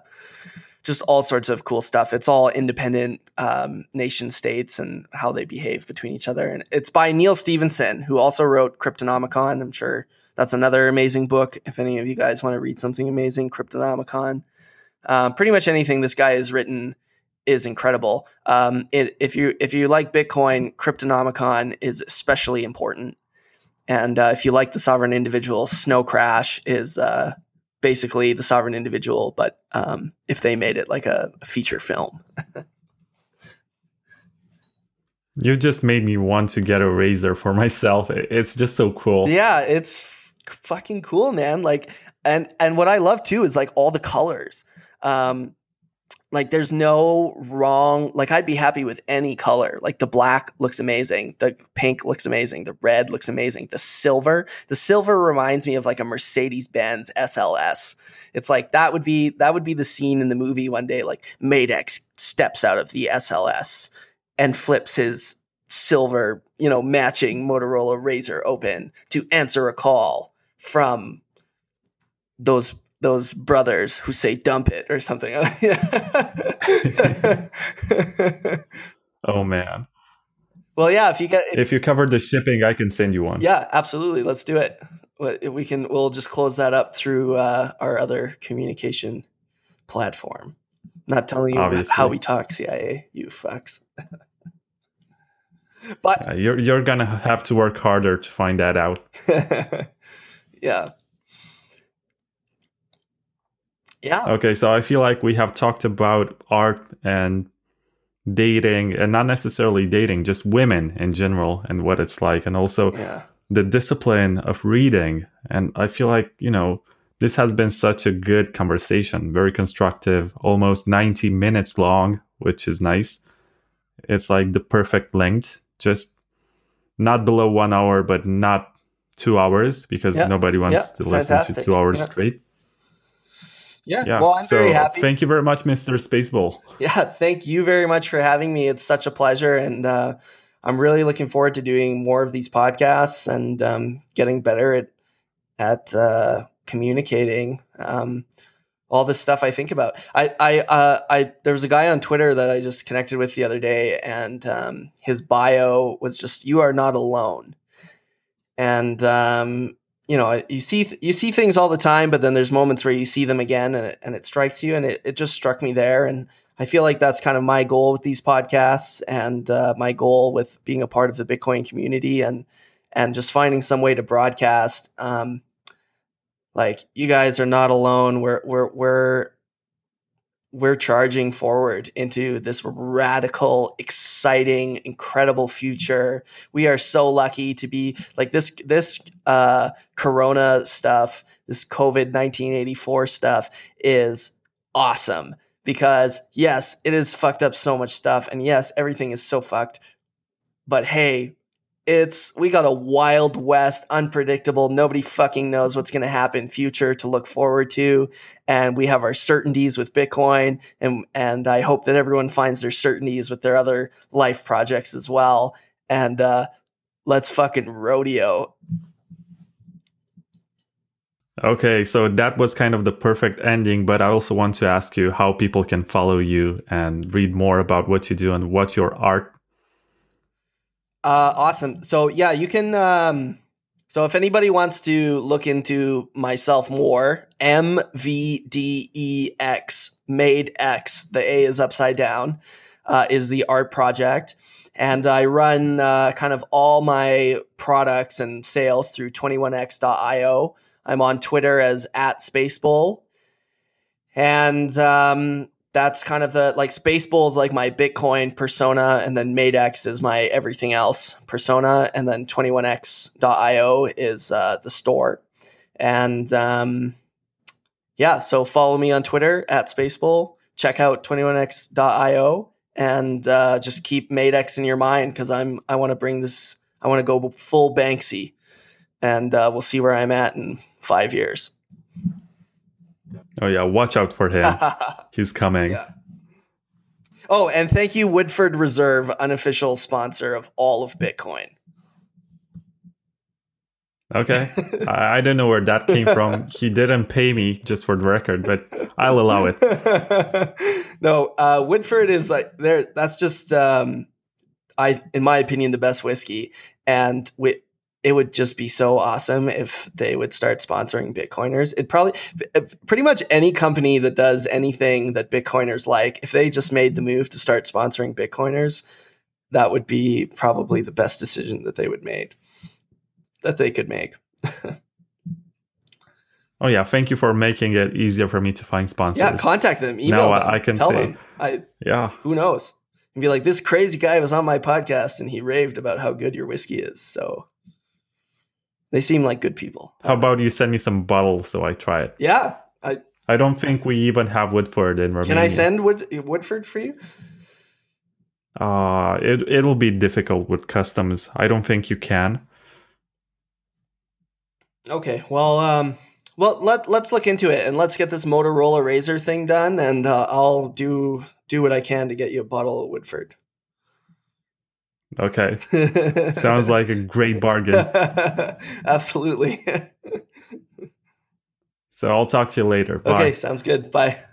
Speaker 2: just all sorts of cool stuff. It's all independent um, nation states and how they behave between each other, and it's by Neal Stephenson, who also wrote Cryptonomicon. I'm sure that's another amazing book. If any of you guys want to read something amazing, Cryptonomicon. Uh, pretty much anything this guy has written is incredible. Um, it, if you if you like Bitcoin, Cryptonomicon is especially important. And uh, if you like the Sovereign Individual, Snow Crash is uh, basically the Sovereign Individual, but um, if they made it like a, a feature film. *laughs*
Speaker 1: You just made me want to get a razor for myself. It's just so cool.
Speaker 2: Yeah, it's f- fucking cool, man. Like, and and what I love too is like all the colors. Um, like there's no wrong like i'd be happy with any color. Like the black looks amazing the pink looks amazing the red looks amazing the silver the silver reminds me of like a mercedes-benz sls it's like that would be that would be the scene in the movie one day like madex steps out of the sls and flips his silver you know matching motorola razor open to answer a call from those those brothers who say dump it or something. *laughs*
Speaker 1: oh man.
Speaker 2: Well, yeah, if you get
Speaker 1: if, if, you covered the shipping, I can send you one.
Speaker 2: Yeah, absolutely. Let's do it. We can we'll just close that up through uh, our other communication platform. Not telling you Obviously. how we talk CIA, you fucks. *laughs*
Speaker 1: but yeah, you're you're gonna have to work harder to find that out. *laughs*
Speaker 2: yeah. Yeah.
Speaker 1: Okay, so I feel like we have talked about art and dating and not necessarily dating, just women in general and what it's like and also
Speaker 2: yeah.
Speaker 1: the discipline of reading. And I feel like, you know, this has been such a good conversation, very constructive, almost 90 minutes long, which is nice. It's like the perfect length, just not below one hour, but not two hours because yeah. nobody wants yeah. to listen Fantastic. to two hours straight.
Speaker 2: Yeah. yeah. Well, I'm so very happy.
Speaker 1: Thank you very much, Mr. Spaceball.
Speaker 2: Yeah. Thank you very much for having me. It's such a pleasure. And uh, I'm really looking forward to doing more of these podcasts and um, getting better at, at uh, communicating. Um, all the stuff I think about. I, I, uh, I, there was a guy on Twitter that I just connected with the other day, and um, his bio was just "You are not alone," and um, you know you see you see things all the time but then there's moments where you see them again and it, and it strikes you and it, it just struck me there. And i feel like that's kind of my goal with these podcasts and uh, my goal with being a part of the bitcoin community and and just finding some way to broadcast um, like you guys are not alone. We're we're we're we're charging forward into this radical, exciting, incredible future. We are so lucky to be like this. This uh, Corona stuff, this COVID nineteen eighty four stuff, is awesome because yes, it is fucked up so much stuff, and yes, everything is so fucked. But hey, it's we got a wild west unpredictable nobody fucking knows what's going to happen future to look forward to and we have our certainties with bitcoin and and i hope that everyone finds their certainties with their other life projects as well and uh let's fucking rodeo.
Speaker 1: Okay so that was kind of the perfect ending but i also want to ask you how people can follow you and read more about what you do and what your art
Speaker 2: uh, awesome. So yeah, you can. Um, so if anybody wants to look into myself more, M V D E X made X. The A is upside down. Uh, is the art project, and I run uh, kind of all my products and sales through 21x.io. I'm on Twitter as at Spacebowl, and um, that's kind of the like Spacebowl is like my Bitcoin persona, and then MadeX is my everything else persona, and then 21x.io is uh, the store. And um, yeah, so follow me on Twitter at Spacebowl. Check out 21x.io and uh, just keep MadeX in your mind because I'm I want to bring this. I want to go full Banksy, and uh, we'll see where I'm at in five years.
Speaker 1: Oh yeah, watch out for him. *laughs* He's coming. Yeah.
Speaker 2: Oh, and thank you, Woodford Reserve, unofficial sponsor of all of Bitcoin.
Speaker 1: Okay. *laughs* I, I, don't know where that came from. He didn't pay me, just for the record, but I'll allow it. *laughs*
Speaker 2: no, uh, Woodford is like there. That's just, um, I, in my opinion, the best whiskey. And we, it would just be so awesome if they would start sponsoring Bitcoiners. It probably uh, pretty much any company that does anything that Bitcoiners like, if they just made the move to start sponsoring Bitcoiners, that would be probably the best decision that they would make that they could make. *laughs*
Speaker 1: oh yeah, thank you for making it easier for me to find sponsors.
Speaker 2: Yeah, contact them, email now them, I can tell say, them. I,
Speaker 1: yeah,
Speaker 2: who knows? And be like, this crazy guy was on my podcast and he raved about how good your whiskey is. So they seem like good people.
Speaker 1: How about you send me some bottles so I try it?
Speaker 2: Yeah, I
Speaker 1: I don't think we even have Woodford in Romania.
Speaker 2: Can I send Wood, Woodford for you?
Speaker 1: Uh, it it'll be difficult with customs. I don't think you can.
Speaker 2: Okay, well, um, well, let let's look into it and let's get this Motorola RAZR thing done, and uh, I'll do do what I can to get you a bottle of Woodford.
Speaker 1: Okay, *laughs* sounds like a great bargain. *laughs*
Speaker 2: Absolutely. *laughs*
Speaker 1: so I'll talk to you later. Bye.
Speaker 2: Okay, sounds good. Bye.